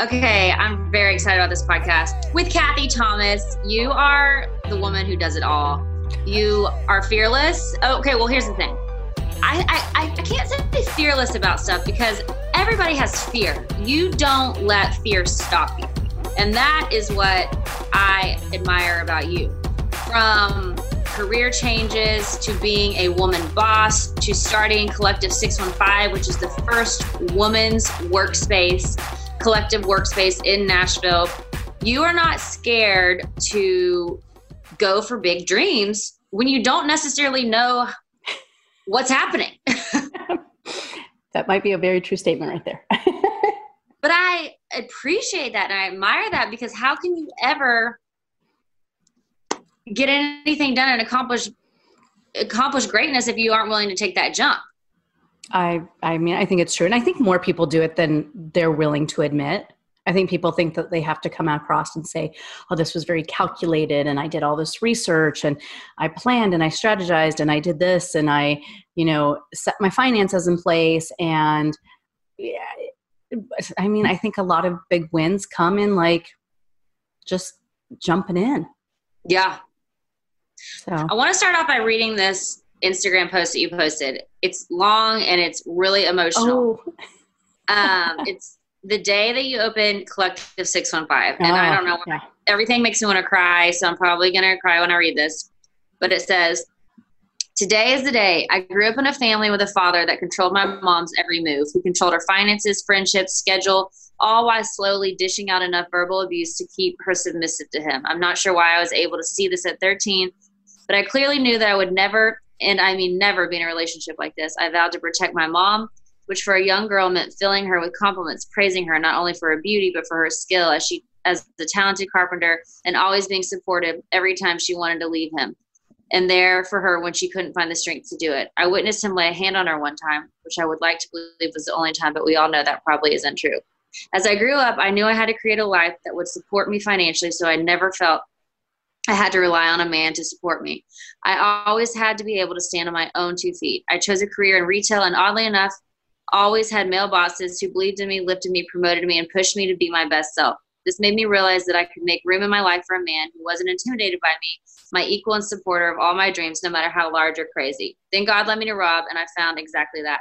Okay, I'm very excited about this podcast with Kathy Thomas. You are the woman who does it all. You are fearless. Oh, okay, well, here's the thing. I, I, I can't say fearless about stuff because everybody has fear. You don't let fear stop you. And that is what I admire about you. From career changes to being a woman boss to starting Collective 615, which is the first woman's workspace collective workspace in Nashville, you are not scared to go for big dreams when you don't necessarily know what's happening. that might be a very true statement right there. but I appreciate that and I admire that because how can you ever get anything done and accomplish accomplish greatness if you aren't willing to take that jump? I I mean I think it's true and I think more people do it than they're willing to admit. I think people think that they have to come across and say, "Oh, this was very calculated and I did all this research and I planned and I strategized and I did this and I, you know, set my finances in place and yeah, I mean, I think a lot of big wins come in like just jumping in. Yeah. So I want to start off by reading this Instagram post that you posted. It's long and it's really emotional. Oh. um, it's the day that you opened Collective 615. And oh, I don't know, yeah. everything makes me want to cry. So I'm probably going to cry when I read this. But it says, Today is the day. I grew up in a family with a father that controlled my mom's every move, who controlled her finances, friendships, schedule, all while slowly dishing out enough verbal abuse to keep her submissive to him. I'm not sure why I was able to see this at 13, but I clearly knew that I would never and I mean never be in a relationship like this. I vowed to protect my mom, which for a young girl meant filling her with compliments, praising her not only for her beauty but for her skill as she as the talented carpenter and always being supportive every time she wanted to leave him. And there for her when she couldn't find the strength to do it. I witnessed him lay a hand on her one time, which I would like to believe was the only time, but we all know that probably isn't true. As I grew up, I knew I had to create a life that would support me financially, so I never felt I had to rely on a man to support me. I always had to be able to stand on my own two feet. I chose a career in retail, and oddly enough, always had male bosses who believed in me, lifted me, promoted me, and pushed me to be my best self. This made me realize that I could make room in my life for a man who wasn't intimidated by me, my equal and supporter of all my dreams, no matter how large or crazy. Then God led me to Rob, and I found exactly that.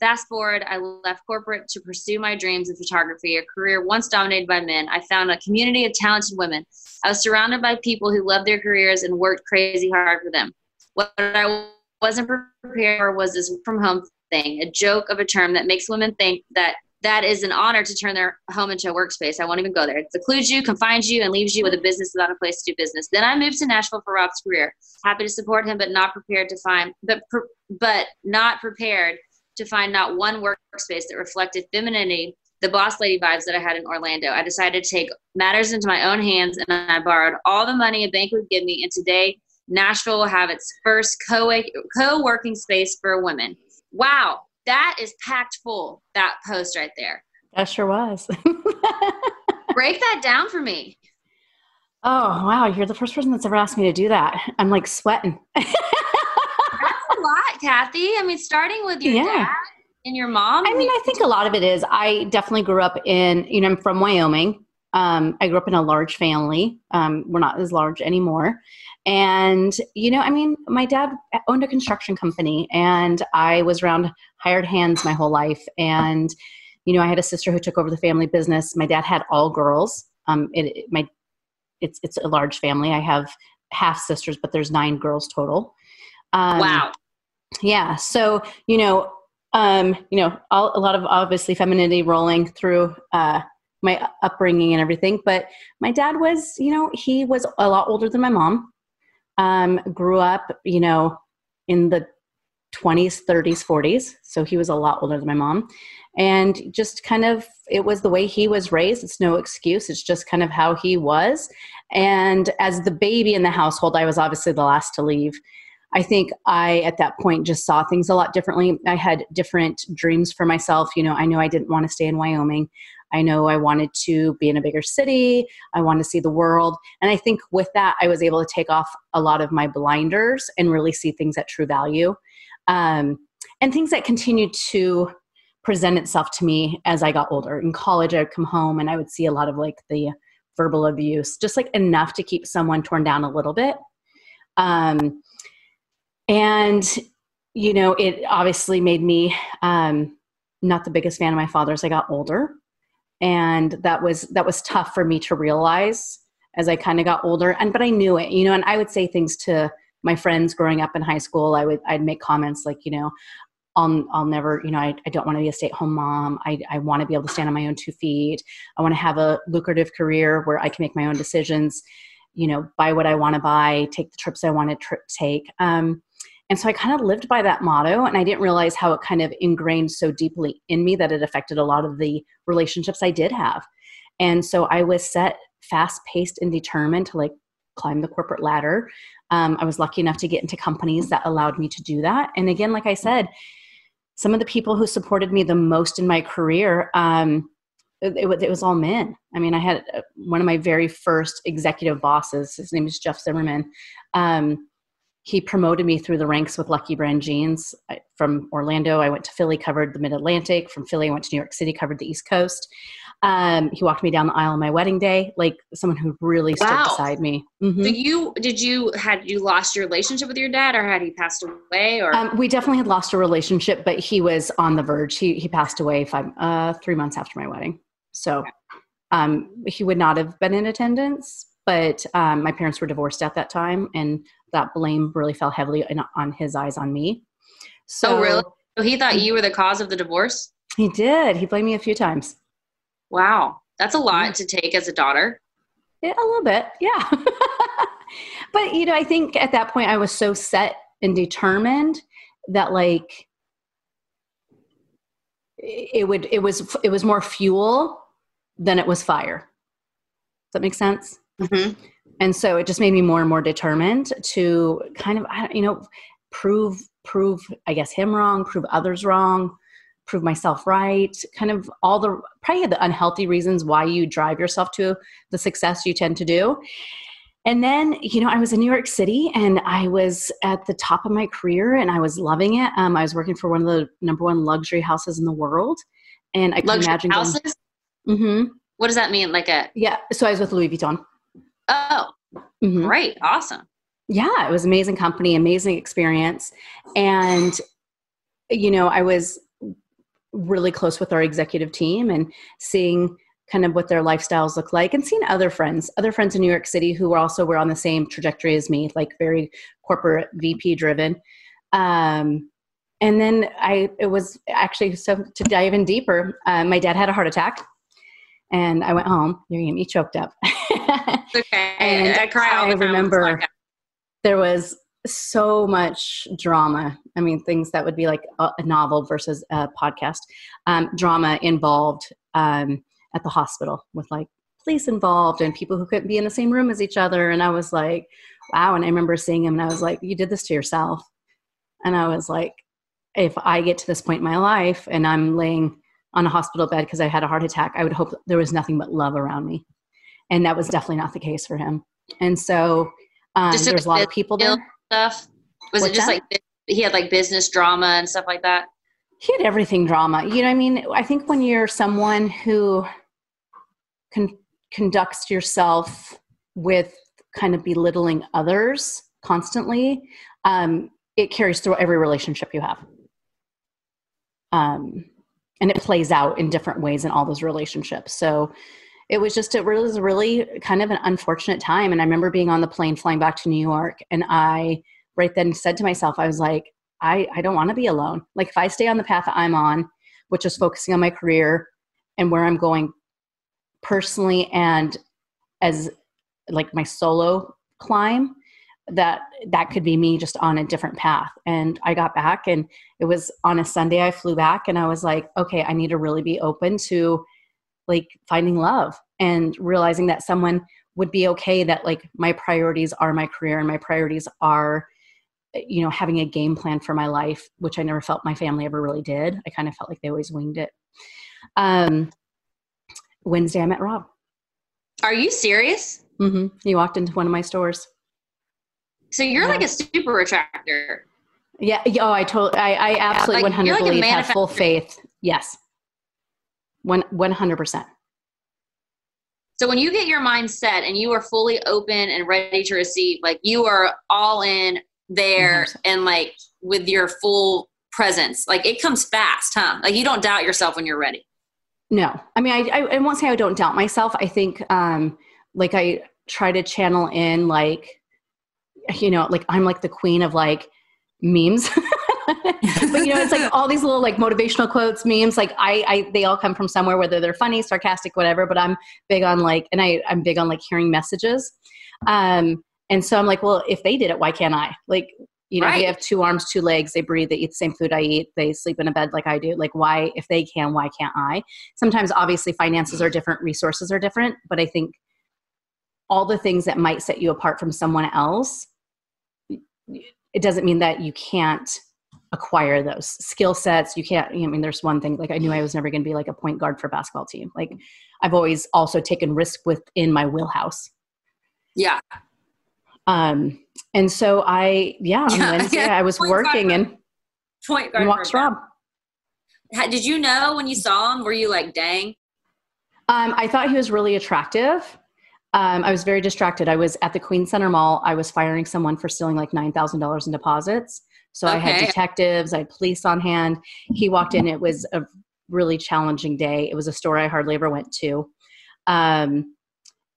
Fast forward, I left corporate to pursue my dreams in photography, a career once dominated by men. I found a community of talented women. I was surrounded by people who loved their careers and worked crazy hard for them. What I wasn't prepared for was this from home thing, a joke of a term that makes women think that that is an honor to turn their home into a workspace. I won't even go there. It secludes you, confines you, and leaves you with a business without a place to do business. Then I moved to Nashville for Rob's career. Happy to support him, but not prepared to find, but but not prepared to find not one workspace that reflected femininity, the boss lady vibes that I had in Orlando. I decided to take matters into my own hands and I borrowed all the money a bank would give me. And today, Nashville will have its first co working space for women. Wow, that is packed full, that post right there. That sure was. Break that down for me. Oh, wow. You're the first person that's ever asked me to do that. I'm like sweating. lot, Kathy. I mean, starting with your yeah. dad and your mom. I mean, I think a lot of it is I definitely grew up in, you know, I'm from Wyoming. Um, I grew up in a large family. Um, we're not as large anymore. And, you know, I mean, my dad owned a construction company and I was around hired hands my whole life. And, you know, I had a sister who took over the family business. My dad had all girls. Um, it, it, my, it's, it's a large family. I have half sisters, but there's nine girls total. Um, wow. Yeah. So, you know, um, you know, all, a lot of obviously femininity rolling through, uh, my upbringing and everything. But my dad was, you know, he was a lot older than my mom. Um, grew up, you know, in the 20s, 30s, 40s. So he was a lot older than my mom. And just kind of, it was the way he was raised. It's no excuse. It's just kind of how he was. And as the baby in the household, I was obviously the last to leave. I think I, at that point, just saw things a lot differently. I had different dreams for myself. You know, I knew I didn't want to stay in Wyoming. I know I wanted to be in a bigger city. I wanted to see the world. And I think with that, I was able to take off a lot of my blinders and really see things at true value. Um, and things that continued to present itself to me as I got older. In college, I would come home and I would see a lot of like the verbal abuse, just like enough to keep someone torn down a little bit. Um, and, you know, it obviously made me um, not the biggest fan of my father as I got older and that was that was tough for me to realize as I kind of got older and but I knew it you know and I would say things to my friends growing up in high school I would I'd make comments like you know I'll, I'll never, you know, I, I don't want to be a stay at home mom. I, I want to be able to stand on my own two feet. I want to have a lucrative career where I can make my own decisions, you know, buy what I want to buy, take the trips I want to take. Um, and so I kind of lived by that motto, and I didn't realize how it kind of ingrained so deeply in me that it affected a lot of the relationships I did have. And so I was set, fast paced, and determined to like climb the corporate ladder. Um, I was lucky enough to get into companies that allowed me to do that. And again, like I said, some of the people who supported me the most in my career, um, it, it, was all men. I mean, I had uh, one of my very first executive bosses. His name is Jeff Zimmerman. Um, he promoted me through the ranks with Lucky Brand Jeans. I, from Orlando, I went to Philly, covered the Mid Atlantic. From Philly, I went to New York City, covered the East Coast. Um, he walked me down the aisle on my wedding day, like someone who really stood wow. beside me. Mm-hmm. Did you did you had you lost your relationship with your dad, or had he passed away? Or um, we definitely had lost a relationship, but he was on the verge. He he passed away five uh, three months after my wedding, so um, he would not have been in attendance. But um, my parents were divorced at that time, and that blame really fell heavily in, on his eyes on me. So oh, really? So he thought you were the cause of the divorce? He did. He blamed me a few times. Wow. That's a lot to take as a daughter. Yeah, a little bit. Yeah. but you know, I think at that point I was so set and determined that like it would it was it was more fuel than it was fire. Does that make sense? Mm-hmm and so it just made me more and more determined to kind of you know prove prove i guess him wrong prove others wrong prove myself right kind of all the probably the unhealthy reasons why you drive yourself to the success you tend to do. And then you know i was in new york city and i was at the top of my career and i was loving it. Um, i was working for one of the number one luxury houses in the world and i luxury imagine houses? Mm-hmm. what does that mean? Like a yeah so i was with louis vuitton Oh, mm-hmm. great. Awesome. Yeah, it was amazing company, amazing experience. And, you know, I was really close with our executive team and seeing kind of what their lifestyles look like and seeing other friends, other friends in New York City who were also were on the same trajectory as me, like very corporate VP driven. Um, and then I, it was actually so to dive in deeper. Uh, my dad had a heart attack, and I went home. You're me choked up. okay. and I cry. I remember there was so much drama. I mean, things that would be like a, a novel versus a podcast. Um, drama involved um, at the hospital with like police involved and people who couldn't be in the same room as each other. And I was like, wow. And I remember seeing him and I was like, you did this to yourself. And I was like, if I get to this point in my life and I'm laying on a hospital bed because I had a heart attack, I would hope there was nothing but love around me and that was definitely not the case for him. And so um, there's a lot of people there. Stuff was What's it just that? like he had like business drama and stuff like that? He had everything drama. You know, I mean, I think when you're someone who con- conducts yourself with kind of belittling others constantly, um, it carries through every relationship you have. Um, and it plays out in different ways in all those relationships. So it was just, it was really kind of an unfortunate time. And I remember being on the plane flying back to New York, and I right then said to myself, I was like, I, I don't want to be alone. Like, if I stay on the path I'm on, which is focusing on my career and where I'm going personally and as like my solo climb, that that could be me just on a different path and i got back and it was on a sunday i flew back and i was like okay i need to really be open to like finding love and realizing that someone would be okay that like my priorities are my career and my priorities are you know having a game plan for my life which i never felt my family ever really did i kind of felt like they always winged it um wednesday i met rob are you serious mm-hmm he walked into one of my stores so you're yeah. like a super attractor. Yeah. Oh, I told. I, I absolutely one hundred believe have full faith. Yes. One one hundred percent. So when you get your mind set and you are fully open and ready to receive, like you are all in there 100%. and like with your full presence, like it comes fast, huh? Like you don't doubt yourself when you're ready. No, I mean, I, I, I won't say I don't doubt myself. I think, um, like I try to channel in like you know, like I'm like the queen of like memes. but you know, it's like all these little like motivational quotes, memes. Like I, I, they all come from somewhere, whether they're funny, sarcastic, whatever. But I'm big on like, and I, I'm big on like hearing messages. Um, and so I'm like, well, if they did it, why can't I? Like, you know, right. they have two arms, two legs. They breathe. They eat the same food I eat. They sleep in a bed like I do. Like, why, if they can, why can't I? Sometimes, obviously, finances are different, resources are different. But I think all the things that might set you apart from someone else it doesn't mean that you can't acquire those skill sets. You can't, I mean, there's one thing, like I knew I was never going to be like a point guard for basketball team. Like I've always also taken risk within my wheelhouse. Yeah. Um, and so I, yeah, on yeah, Wednesday yeah. I was point working and point guard. And walked Rob. Did you know when you saw him? Were you like, dang? Um, I thought he was really attractive. Um, I was very distracted. I was at the Queens Center Mall. I was firing someone for stealing like nine thousand dollars in deposits. So okay. I had detectives, I had police on hand. He walked in. It was a really challenging day. It was a store I hardly ever went to. Um,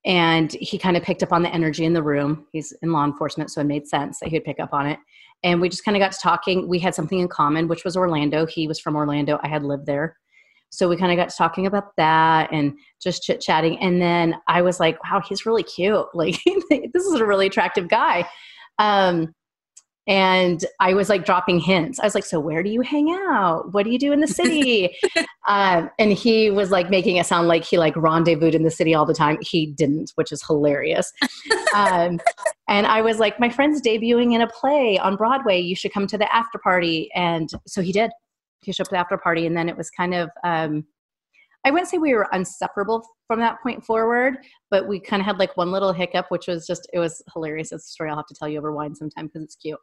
and he kind of picked up on the energy in the room. He's in law enforcement, so it made sense that he would pick up on it. And we just kind of got to talking. We had something in common, which was Orlando. He was from Orlando. I had lived there. So we kind of got to talking about that and just chit chatting. And then I was like, wow, he's really cute. Like, this is a really attractive guy. Um, and I was like dropping hints. I was like, "So where do you hang out? What do you do in the city?" um, and he was like making it sound like he like rendezvoused in the city all the time. He didn't, which is hilarious. um, and I was like, "My friend's debuting in a play on Broadway. You should come to the after party." And so he did he showed up at the after party, and then it was kind of um, I wouldn't say we were inseparable from that point forward, but we kind of had like one little hiccup, which was just it was hilarious. It's a story I'll have to tell you over wine sometime because it's cute.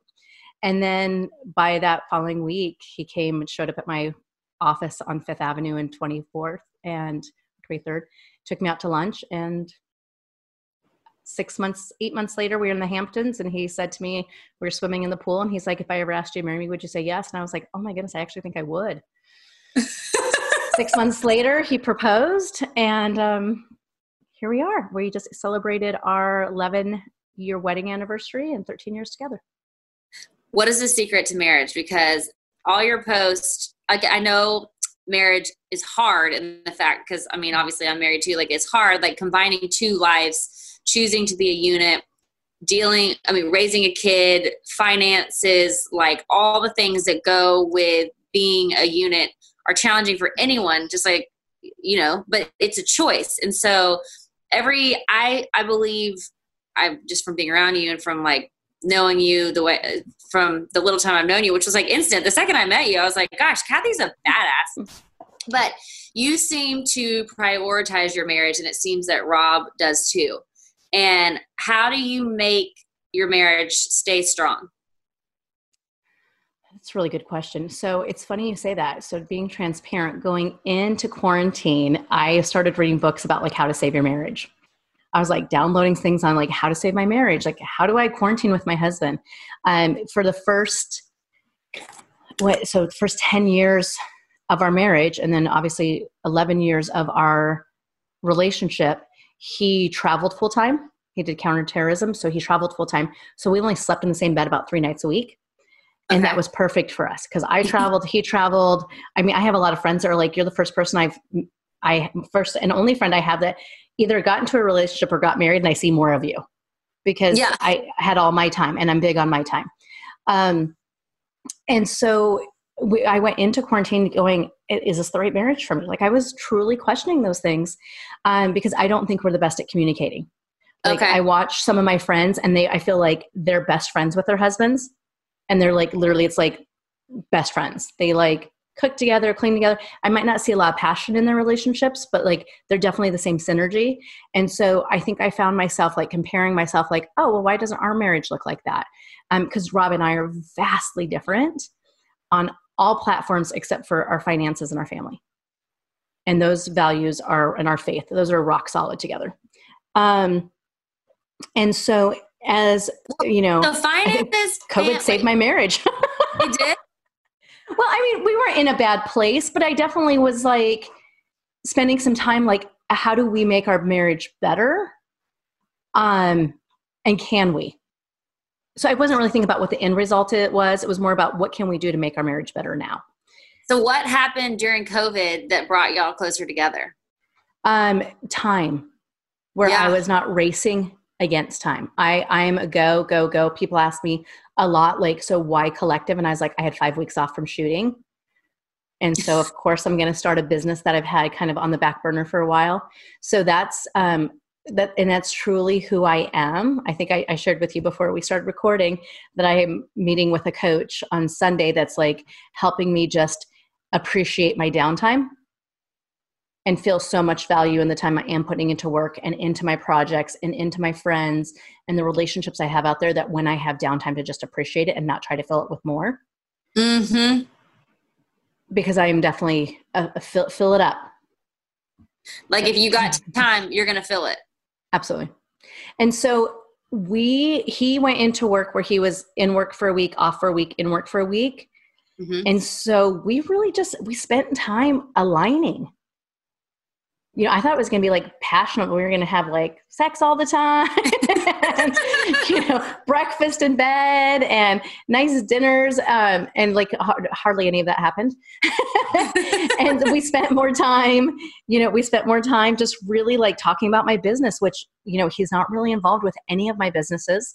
And then by that following week, he came and showed up at my office on Fifth Avenue and 24th and 23rd, took me out to lunch, and six months, eight months later, we were in the Hamptons, and he said to me, we were swimming in the pool, and he's like, "If I ever asked you to marry me, would you say yes?" And I was like, "Oh my goodness, I actually think I would." Six months later, he proposed, and um, here we are. We just celebrated our 11 year wedding anniversary and 13 years together. What is the secret to marriage? Because all your posts, like I know marriage is hard in the fact because I mean obviously I'm married too like it's hard like combining two lives choosing to be a unit dealing i mean raising a kid finances like all the things that go with being a unit are challenging for anyone just like you know but it's a choice and so every i i believe i'm just from being around you and from like knowing you the way from the little time i've known you which was like instant the second i met you i was like gosh kathy's a badass But you seem to prioritize your marriage, and it seems that Rob does too. And how do you make your marriage stay strong? That's a really good question. So it's funny you say that. So being transparent, going into quarantine, I started reading books about like how to save your marriage. I was like downloading things on like how to save my marriage, like how do I quarantine with my husband. Um, for the first what so the first 10 years of our marriage and then obviously 11 years of our relationship he traveled full time he did counterterrorism so he traveled full time so we only slept in the same bed about three nights a week and that was perfect for us because i traveled he traveled i mean i have a lot of friends that are like you're the first person i've i first and only friend i have that either got into a relationship or got married and i see more of you because yeah. i had all my time and i'm big on my time um, and so we, I went into quarantine going, is this the right marriage for me? Like I was truly questioning those things um, because I don't think we're the best at communicating. Like okay. I watch some of my friends and they, I feel like they're best friends with their husbands and they're like, literally it's like best friends. They like cook together, clean together. I might not see a lot of passion in their relationships, but like they're definitely the same synergy. And so I think I found myself like comparing myself like, oh, well, why doesn't our marriage look like that? Because um, Rob and I are vastly different on all platforms except for our finances and our family. And those values are and our faith, those are rock solid together. Um, and so as you know, the finances COVID saved my marriage. it did. Well, I mean, we were in a bad place, but I definitely was like spending some time like how do we make our marriage better? Um and can we? So I wasn't really thinking about what the end result it was. It was more about what can we do to make our marriage better now. So what happened during COVID that brought y'all closer together? Um time where yeah. I was not racing against time. I I'm a go go go. People ask me a lot like so why collective and I was like I had 5 weeks off from shooting. And so of course I'm going to start a business that I've had kind of on the back burner for a while. So that's um that and that's truly who I am. I think I, I shared with you before we started recording that I am meeting with a coach on Sunday that's like helping me just appreciate my downtime and feel so much value in the time I am putting into work and into my projects and into my friends and the relationships I have out there that when I have downtime to just appreciate it and not try to fill it with more. Mm-hmm. Because I am definitely a, a fill, fill it up. Like if you got time, you're going to fill it. Absolutely. And so we, he went into work where he was in work for a week, off for a week, in work for a week. Mm-hmm. And so we really just, we spent time aligning you know, I thought it was going to be like passionate. We were going to have like sex all the time, and, you know, breakfast in bed and nice dinners. Um, and like hardly any of that happened. and we spent more time, you know, we spent more time just really like talking about my business, which, you know, he's not really involved with any of my businesses.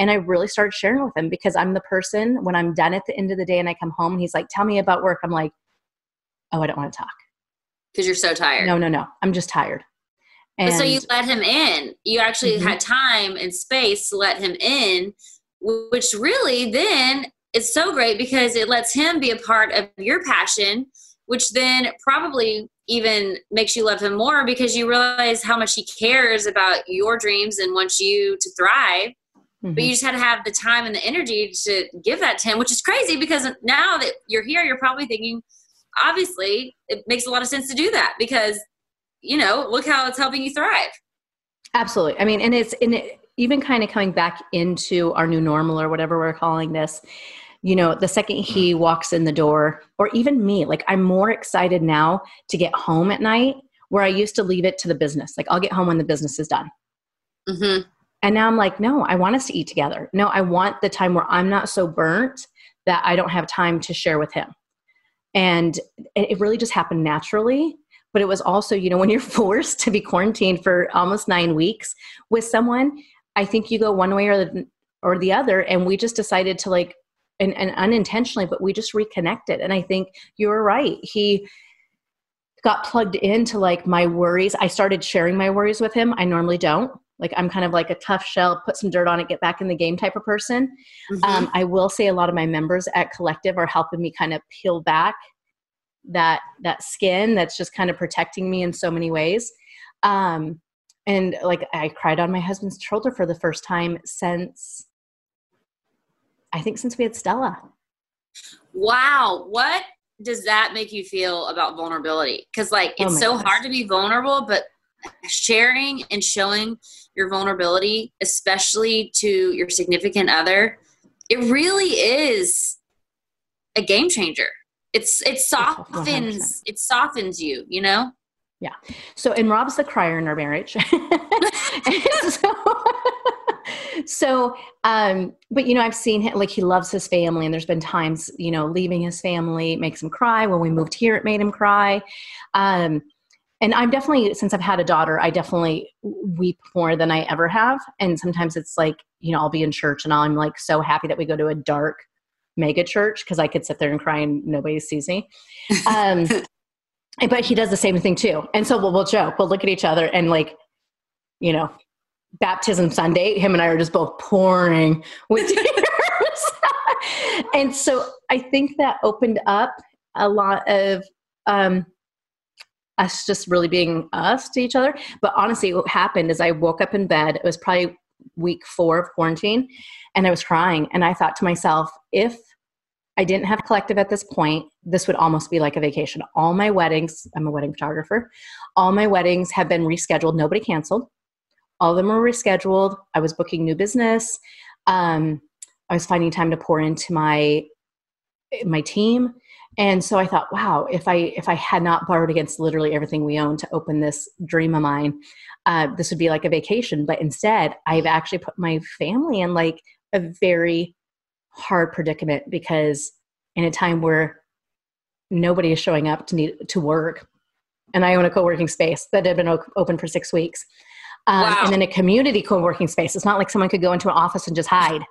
And I really started sharing with him because I'm the person when I'm done at the end of the day and I come home and he's like, tell me about work. I'm like, oh, I don't want to talk because you're so tired. No, no, no. I'm just tired. And so you let him in. You actually mm-hmm. had time and space to let him in, which really then is so great because it lets him be a part of your passion, which then probably even makes you love him more because you realize how much he cares about your dreams and wants you to thrive. Mm-hmm. But you just had to have the time and the energy to give that to him, which is crazy because now that you're here, you're probably thinking, obviously it makes a lot of sense to do that because you know look how it's helping you thrive. Absolutely. I mean and it's in it, even kind of coming back into our new normal or whatever we're calling this you know the second he walks in the door or even me like i'm more excited now to get home at night where i used to leave it to the business. Like i'll get home when the business is done. Mm-hmm. and now i'm like no i want us to eat together. No i want the time where i'm not so burnt that i don't have time to share with him and it really just happened naturally but it was also you know when you're forced to be quarantined for almost nine weeks with someone i think you go one way or the, or the other. And we just decided to like and, and unintentionally but we just reconnected. And i think you're right. He got plugged into like my worries. I started sharing my worries with him. I normally don't like i'm kind of like a tough shell put some dirt on it get back in the game type of person. Mm-hmm. um, i will say a lot of my members at collective are helping me kind of peel back that that skin that's just kind of protecting me in so many ways. Um and like i cried on my husband's shoulder for the first time since i think since we had stella. Wow. What does that make you feel about vulnerability? Because like oh it's oh so goodness. hard to be vulnerable but sharing and showing your vulnerability especially to your significant other it really is a game changer. It's it softens 100%. it softens you you know? Yeah. So and rob's the crier in our marriage. So, so um but you know i've seen him like he loves his family and there's been times you know leaving his family makes him cry. When we moved here it made him cry. Um and i'm definitely since i've had a daughter i definitely weep more than i ever have and sometimes it's like you know i'll be in church and i'm like so happy that we go to a dark mega church because I could sit there and cry and nobody sees me. Um, but he does the same thing too. And so we'll, we'll joke, we'll look at each other and like, you know, baptism Sunday, him and I are just both pouring with tears. and so I think that opened up a lot of um, us just really being us to each other. But honestly, what happened is I woke up in bed. It was probably week four of quarantine, and I was crying. And I thought to myself, if I didn't have collective at this point. This would almost be like a vacation. All my weddings, I'm a wedding photographer, all my weddings have been rescheduled. Nobody canceled. All of them were rescheduled. I was booking new business. Um, I was finding time to pour into my my team. And so I thought, wow, if I if I had not borrowed against literally everything we own to open this dream of mine, uh, this would be like a vacation. But instead, I've actually put my family in like a very hard predicament because in a time where nobody is showing up to need to work and i own a co-working space that had been open for six weeks um, wow. and then a community co-working space it's not like someone could go into an office and just hide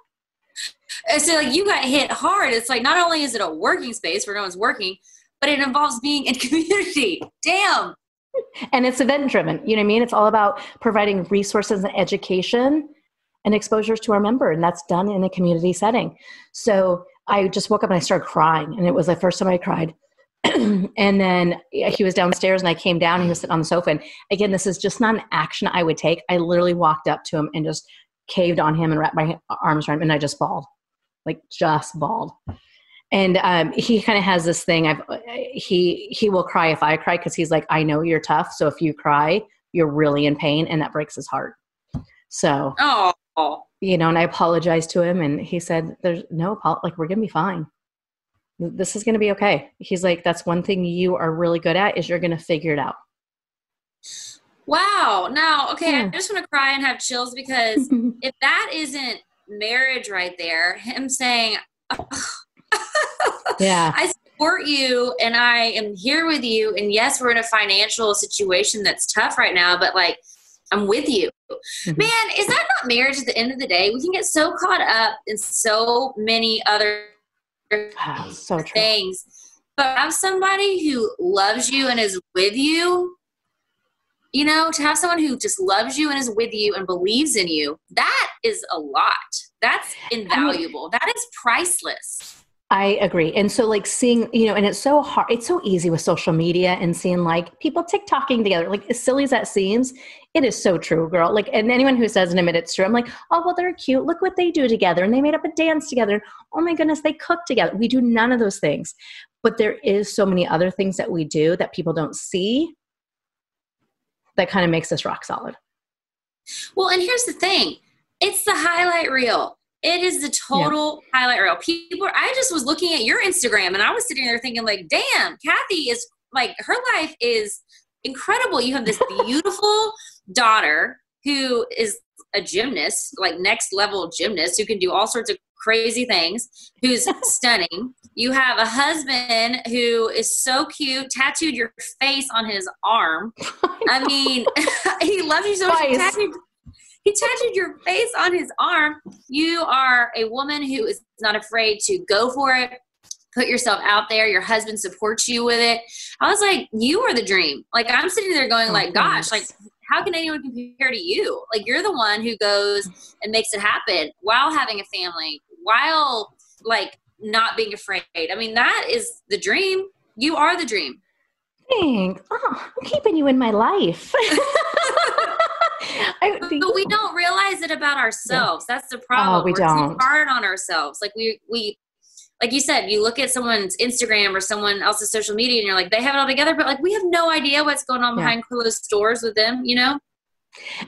so like you got hit hard. It's like not only is it a working space where no one's working but it involves being in community. Damn. And it's event driven you know what i mean? It's all about providing resources and education and exposures to our member and that's done in a community setting. So i just woke up and i started crying and it was the first time i cried. And then he was downstairs and i came down and he was sitting on the sofa. And again this is just not an action i would take. I literally walked up to him and just caved on him and wrapped my arms around him and i just bawled like just bald. and um, he kind of has this thing i've he he will cry if i cry because he's like i know you're tough so if you cry you're really in pain and that breaks his heart so oh you know, and I apologized to him, and he said, "There's no like we're gonna be fine. This is gonna be okay." He's like, "That's one thing you are really good at is you're gonna figure it out." Wow. Now, okay, yeah. I just want to cry and have chills because if that isn't marriage right there, him saying, "Yeah, I support you and I am here with you," and yes, we're in a financial situation that's tough right now, but like I'm with you. Mm-hmm. Man, is that not marriage at the end of the day? We can get so caught up in so many other oh, so things. But have somebody who loves you and is with you, you know, to have someone who just loves you and is with you and believes in you, that is a lot. That's invaluable. That is priceless. I agree. And so like seeing, you know, and it's so hard, it's so easy with social media and seeing like people TikToking together. Like as silly as that seems, it is so true, girl. Like, and anyone who doesn't admit it's true, I'm like, oh well, they're cute. Look what they do together. And they made up a dance together. Oh my goodness, they cook together. We do none of those things. But there is so many other things that we do that people don't see that kind of makes us rock solid. Well, and here's the thing. It's the highlight reel it is the total yeah. highlight reel. People, I just was looking at your Instagram and I was sitting there thinking, like, damn, Kathy is like, her life is incredible. You have this beautiful daughter who is a gymnast, like next level gymnast, who can do all sorts of crazy things, who's stunning. You have a husband who is so cute, tattooed your face on his arm. I, mean, he loves you so much. Tattooed, he tattooed your face on his arm. You are a woman who is not afraid to go for it, put yourself out there. Your husband supports you with it. I was like, you are the dream. Like I'm sitting there going, oh, like, gosh, like how can anyone compare to you? Like you're the one who goes and makes it happen while having a family, while like not being afraid. I mean, that is the dream. You are the dream. Thanks. Oh, I'm keeping you in my life. I, but, but, we don't realize it about ourselves. Yeah. That's the oh, problem. Oh, we We're don't. too hard on ourselves. Like we we like you said, you look at someone's Instagram or someone else's social media and you're like, they have it all together, but like we have no idea what's going on behind closed doors with them, you know?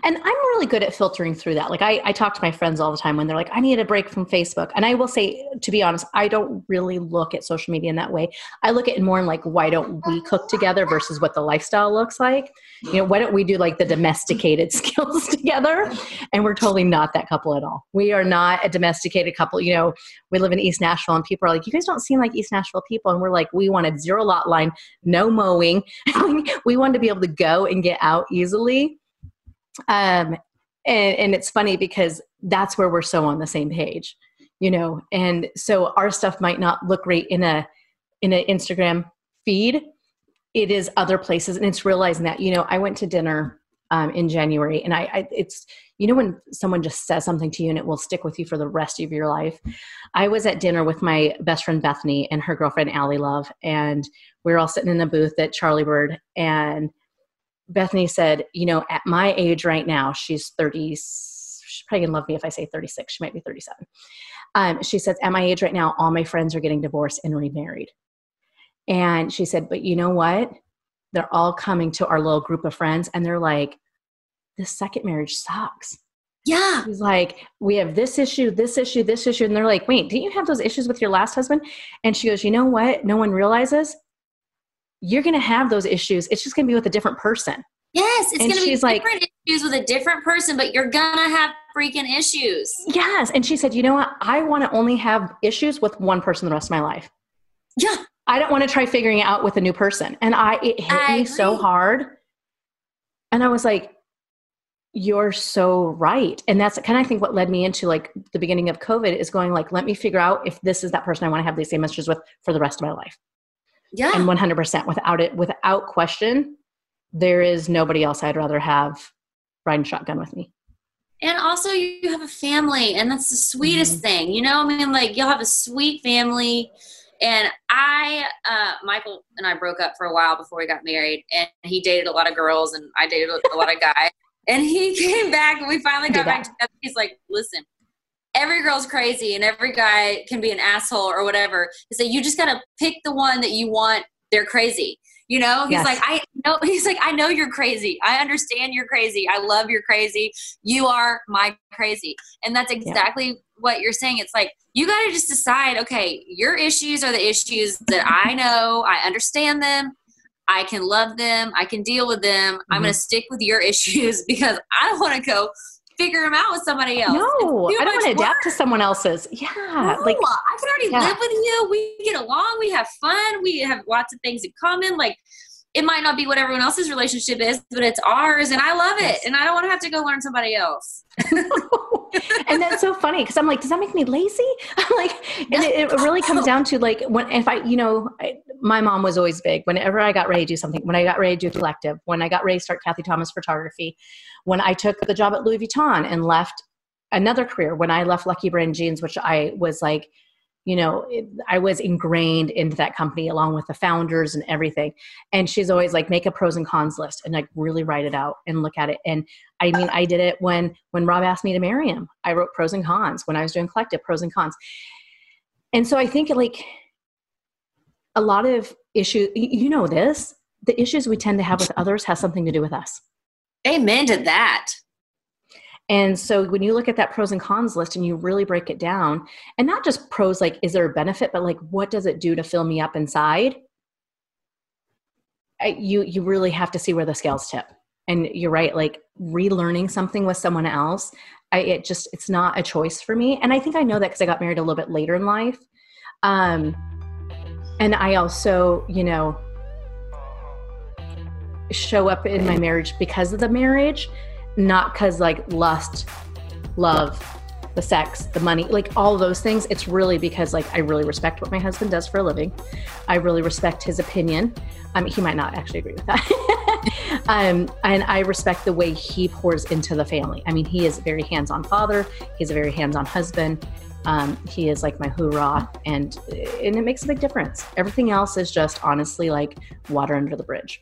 And I'm really good at filtering through that. Like I, I talk to my friends all the time when they're like, I need a break from Facebook. And I will say, to be honest, I don't really look at social media in that way. I look at it more in like, why don't we cook together versus what the lifestyle looks like? You know, why don't we do like the domesticated skills together? And we're totally not that couple at all. We are not a domesticated couple. You know, we live in East Nashville and people are like, you guys don't seem like East Nashville people. And we're like, we wanted zero lot line, no mowing. we wanted to be able to go and get out easily um, and, and it's funny because that's where we're so on the same page you know? And so our stuff might not look great in a in an instagram feed. It is other places and it's realizing that you know i went to dinner um, in january and I, I it's you know when someone just says something to you and it will stick with you for the rest of your life? I was at dinner with my best friend bethany and her girlfriend Allie love and we are all sitting in a booth at charlie bird and Bethany said, you know, at my age right now, she's 30, she's probably gonna love me if I say 36, she might be 37. Um, she says, at my age right now, all my friends are getting divorced and remarried. And she said, but you know what? They're all coming to our little group of friends and they're like, this second marriage sucks. Yeah. He's like, we have this issue, this issue, this issue. And they're like, wait, didn't you have those issues with your last husband? And she goes, you know what? No one realizes you're going to have those issues. It's just going to be with a different person. Yes, it's going to be different like, issues with a different person, but you're going to have freaking issues. Yes. And she said, you know what? I want to only have issues with one person the rest of my life. Yeah. I don't want to try figuring it out with a new person. And I, it hit I me agree. so hard. And I was like, you're so right. And that's kind of, I think, what led me into like the beginning of COVID is going like, let me figure out if this is that person I want to have these same issues with for the rest of my life. Yeah. And 100% without it, without question, there is nobody else I'd rather have riding shotgun with me. And also, you have a family, and that's the sweetest mm-hmm. thing. You know, I mean, like, you'll have a sweet family. And I, uh, Michael and I broke up for a while before we got married, and he dated a lot of girls, and I dated a lot of guys. And he came back, and we finally got back together. He's like, listen, every girl's crazy and every guy can be an asshole or whatever. So you just gotta pick the one that you want. They're crazy. You know, he's yes. like, I know. He's like, I know you're crazy. I understand you're crazy. I love you're crazy. You are my crazy, and that's exactly yeah. what you're saying. It's like you got to just decide. Okay, your issues are the issues that I know. I understand them. I can love them. I can deal with them. Mm-hmm. I'm going to stick with your issues because I don't want to go figure them out with somebody else. No, I don't want to adapt to someone else's. Yeah, no, like I can already yeah. live with you. We get along. We have fun. We have lots of things in common. Like it might not be what everyone else's relationship is, but it's ours, and I love it. Yes. And I don't want to have to go learn somebody else. and that's so funny because I'm like, does that make me lazy? I'm like, and it, it, really comes down to like when if I, you know, I, my mom was always big. Whenever I got ready to do something, when I got ready to do collective, when I got ready to start Kathy Thomas photography, when I took the job at Louis Vuitton and left another career, when I left Lucky Brand Jeans, which I was like you know i was ingrained into that company along with the founders and everything. And she's always like make a pros and cons list and like really write it out and look at it. And i mean i did it when when rob asked me to marry him. I wrote pros and cons when i was doing collective pros and cons. And so i think like a lot of issues you know this the issues we tend to have with others has something to do with us amen to that and so when you look at that pros and cons list and you really break it down, and not just pros like, is there a benefit, but like, what does it do to fill me up inside? You you really have to see where the scales tip. And you're right, like relearning something with someone else, I, it just it's not a choice for me. And I think I know that because I got married a little bit later in life. Um, and I also, you know, show up in my marriage because of the marriage not because like lust, love, the sex, the money, like all those things. It's really because like I really respect what my husband does for a living. I really respect his opinion. Um, he might not actually agree with that. um, and I respect the way he pours into the family. I mean, he is a very hands-on father. He's a very hands-on husband. Um, he is like my hoorah, and and it makes a big difference. Everything else is just honestly like water under the bridge.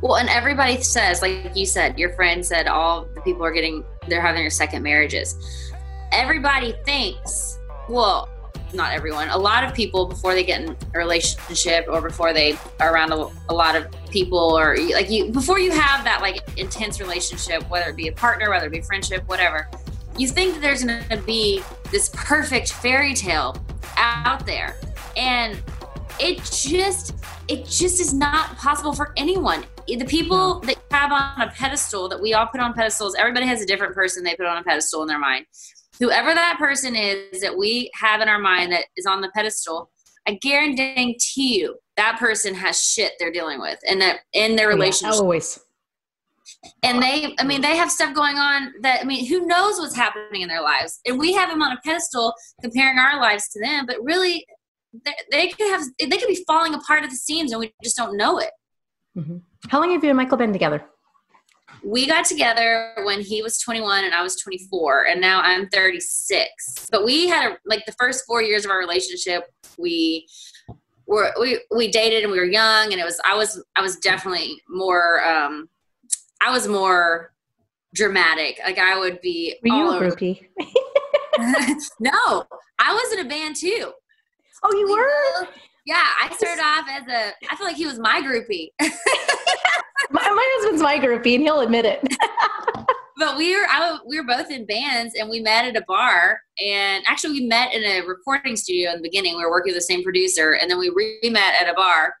Well, and everybody says, like you said, your friend said all the people are getting, they're having their second marriages. Everybody thinks, well, not everyone, a lot of people before they get in a relationship or before they are around a, a lot of people or like you, before you have that like intense relationship, whether it be a partner, whether it be friendship, whatever, you think that there's going to be this perfect fairy tale out there. And it just it just is not possible for anyone the people that you have on a pedestal that we all put on pedestals everybody has a different person they put on a pedestal in their mind. Whoever that person is that we have in our mind that is on the pedestal i guarantee you that person has shit they're dealing with in that in their relationship. yeah, always. And they i mean they have stuff going on that i mean who knows what's happening in their lives? And we have them on a pedestal comparing our lives to them but really they, they could have they could be falling apart at the seams and we just don't know it. Mm-hmm. How long have you and michael been together we got together when he was 21 and I was 24 and now I'm 36. But we had a, like the first 4 years of our relationship we were we we dated and we were young and it was I was I was definitely more um I was more dramatic. Like I would be Were you a groupie? no, I was in a band too. Oh, you were? Yeah, I started off as a. I feel like he was my groupie. my, my husband's my groupie, and he'll admit it. but we were I, we were both in bands, and we met at a bar. And actually, we met in a recording studio in the beginning. We were working with the same producer, and then we re met at a bar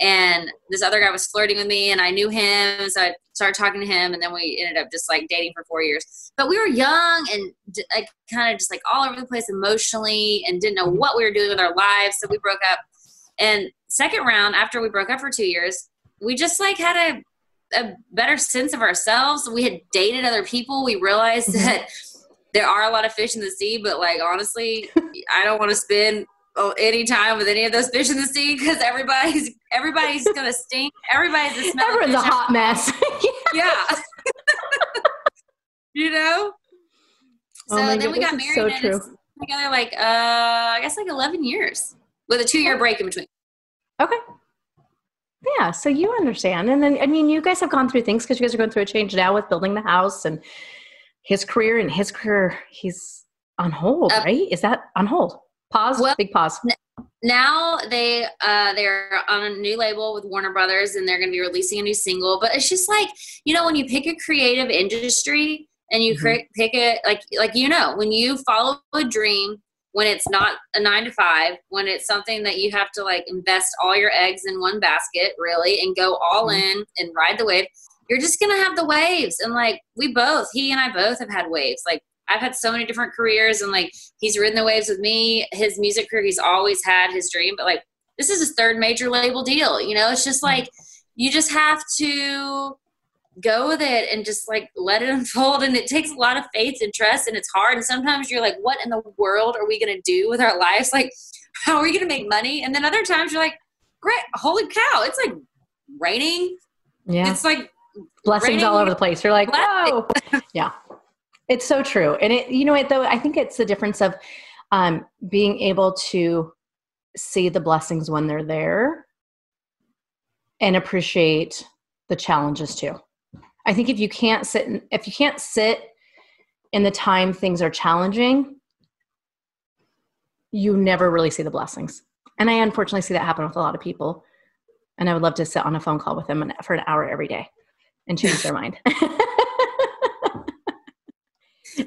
and this other guy was flirting with me and i knew him so i started talking to him and then we ended up just like dating for four years but we were young and like kind of just like all over the place emotionally and didn't know what we were doing with our lives so we broke up and second round after we broke up for two years we just like had a a better sense of ourselves we had dated other people we realized mm-hmm. that there are a lot of fish in the sea but like honestly i don't want to spend oh, any time with any of those fish in the sea because everybody's everybody's gonna stink. Everybody's a smell. Everyone's a hot mess. yeah. you know. Oh so oh then we got married. So true. Together like uh, I guess like eleven years with a two year break in between. Okay. Yeah, so you understand, and then I mean, you guys have gone through things because you guys are going through a change now with building the house and his career and his career. He's on hold, uh, right? Is that on hold? Pause. Well, big pause. now they uh they're on a new label with Warner Brothers and they're going to be releasing a new single. But it's just like you know when you pick a creative industry and you mm-hmm. pick it like like you know when you follow a dream when it's not a nine to five when it's something that you have to like invest all your eggs in one basket really and go all mm-hmm. in and ride the wave you're just gonna have the waves and like we both he and i both have had waves like i've had so many different careers and like he's ridden the waves with me his music career he's always had his dream but like this is his third major label deal you know it's just mm-hmm. like you just have to go with it and just like let it unfold. And it takes a lot of faith and trust and it's hard. And sometimes you're like what in the world are we going to do with our lives? Like how are we going to make money? And then other times you're like great holy cow it's like raining. Yeah. It's like blessings raining. all over the place. You're like whoa. Yeah. It's so true. And it you know what though? I think it's the difference of um being able to see the blessings when they're there and appreciate the challenges too I think if you can't sit, in, if you can't sit in the time things are challenging, you never really see the blessings. And I unfortunately see that happen with a lot of people. And I would love to sit on a phone call with them for an hour every day and change their mind.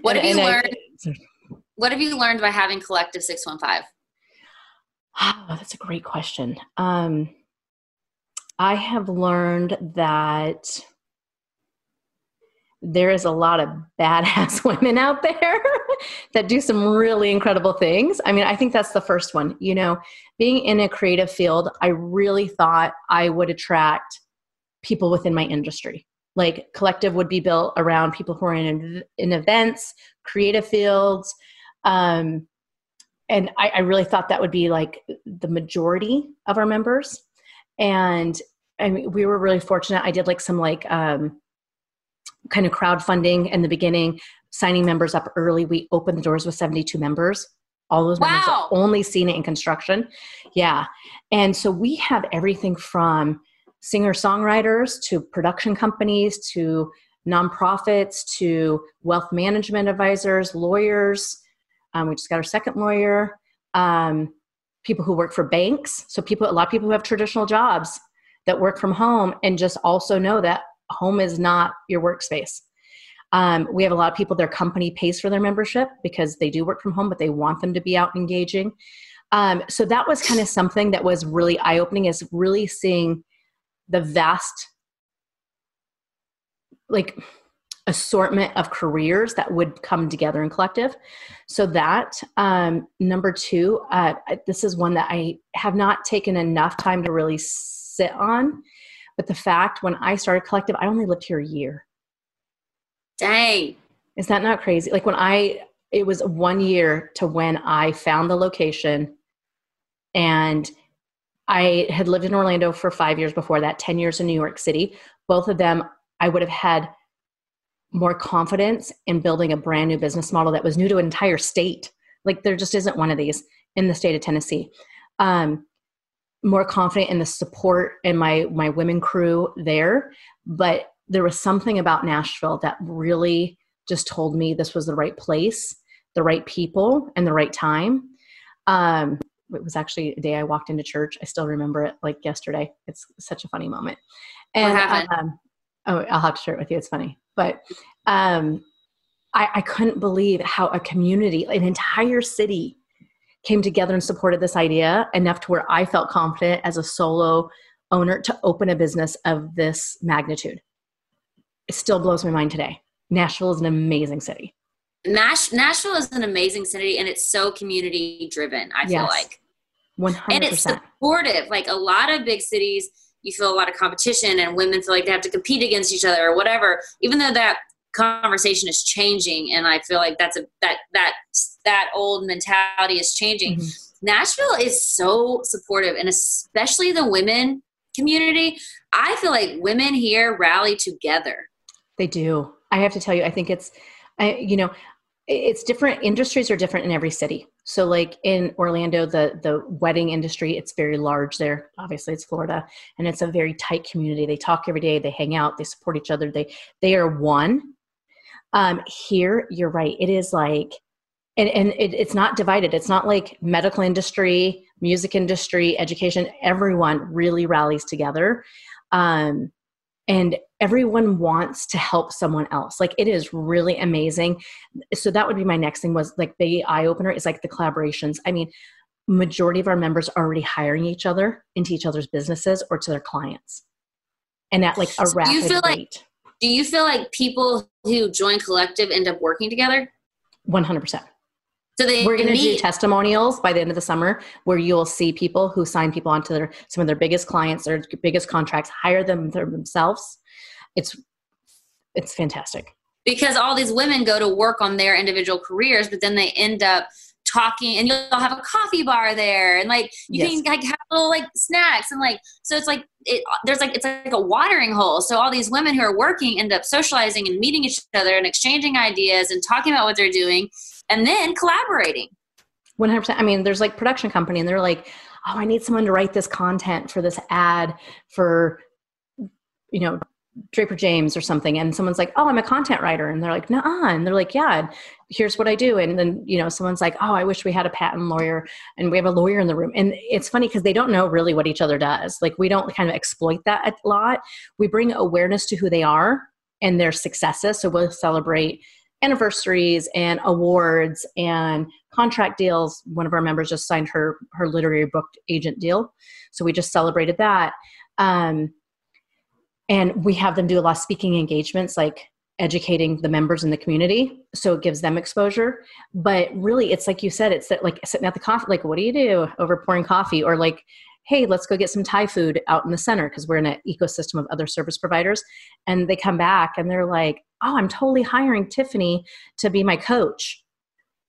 what have you learned? What have you learned by having Collective 615? Oh, that's a great question. Um, I have learned that there is a lot of badass women out there that do some really incredible things. I mean, I think that's the first one. You know, being in a creative field, I really thought I would attract people within my industry. Like collective would be built around people who are in in events, creative fields, um, and I, I really thought that would be like the majority of our members. And I mean, we were really fortunate. I did like some like um, kind of crowdfunding in the beginning, signing members up early. We opened the doors with 72 members. All those members wow. only seen it in construction. Yeah. And so we have everything from singer songwriters to production companies to nonprofits to wealth management advisors, lawyers. Um, we just got our second lawyer. Um, people who work for banks. So people, a lot of people who have traditional jobs that work from home and just also know that home is not your workspace. Um, we have a lot of people, their company pays for their membership because they do work from home, but they want them to be out engaging. Um, so that was kind of something that was really eye opening, is really seeing the vast, like, assortment of careers that would come together in collective. So that um, number two, uh, this is one that I have not taken enough time to really sit on but the fact when I started collective, I only lived here a year. Dang. Is that not crazy? Like when I, it was one year to when I found the location and I had lived in Orlando for five years before that, 10 years in New York City. Both of them, I would have had more confidence in building a brand new business model that was new to an entire state. Like there just isn't one of these in the state of Tennessee. Um, more confident in the support and my my women crew there but there was something about nashville that really just told me this was the right place the right people and the right time. Um, it was actually a day i walked into church. I still remember it like yesterday. It's such a funny moment. And um, oh i'll have to share it with you. It's funny. But um, I, I couldn't believe how a community an entire city came together and supported this idea enough to where I felt confident as a solo owner to open a business of this magnitude. It still blows my mind today. Nashville is an amazing city. Nash- Nashville is an amazing city and it's so community driven, I feel like. 100%. And it's supportive. Like a lot of big cities, you feel a lot of competition and women feel like they have to compete against each other or whatever. Even though that conversation is changing and i feel like that's a that that that old mentality is changing. Mm-hmm. nashville is so supportive and especially the women community. I feel like women here rally together. They do. I have to tell you i think it's I, you know it's different industries are different in every city. So like in orlando the the wedding industry it's very large there. Obviously it's florida and it's a very tight community. They talk every day they hang out they support each other they they are one. Um, here, you're right. It is like, and, and it, it's not divided. It's not like medical industry, music industry, education. Everyone really rallies together. Um, and everyone wants to help someone else like it is really amazing so that would be my next thing was like the eye opener is like the collaborations i mean majority of our members are already hiring each other into each other's businesses or to their clients and at like a so rapid do you feel rate. like do you feel like people who join collective end up working together 100% so they we're going to do testimonials by the end of the summer where you'll see people who sign people onto their some of their biggest clients, their biggest contracts, hire them themselves. It's it's fantastic. Because all these women go to work on their individual careers, but then they end up talking and you'll have a coffee bar there and like you yes. can like have little like snacks and like so it's like it there's like it's like a watering hole so all these women who are working end up socializing and meeting each other and exchanging ideas and talking about what they're doing and then collaborating. 100% i mean there's like production company and they're like oh i need someone to write this content for this ad for you know Draper James or something, and someone's like, "Oh, I'm a content writer," and they're like, "Nah," and they're like, "Yeah, here's what I do," and then you know, someone's like, "Oh, I wish we had a patent lawyer," and we have a lawyer in the room, and it's funny because they don't know really what each other does. Like, we don't kind of exploit that a lot. We bring awareness to who they are and their successes, so we'll celebrate anniversaries and awards and contract deals. One of our members just signed her her literary book agent deal, so we just celebrated that. Um, and we have them do a lot of speaking engagements, like educating the members in the community, so it gives them exposure. But really, it's like you said, it's that like sitting at the coffee, like what do you do over pouring coffee, or like hey, let's go get some Thai food out in the center because we're in an ecosystem of other service providers. And they come back and they're like, oh, I'm totally hiring Tiffany to be my coach.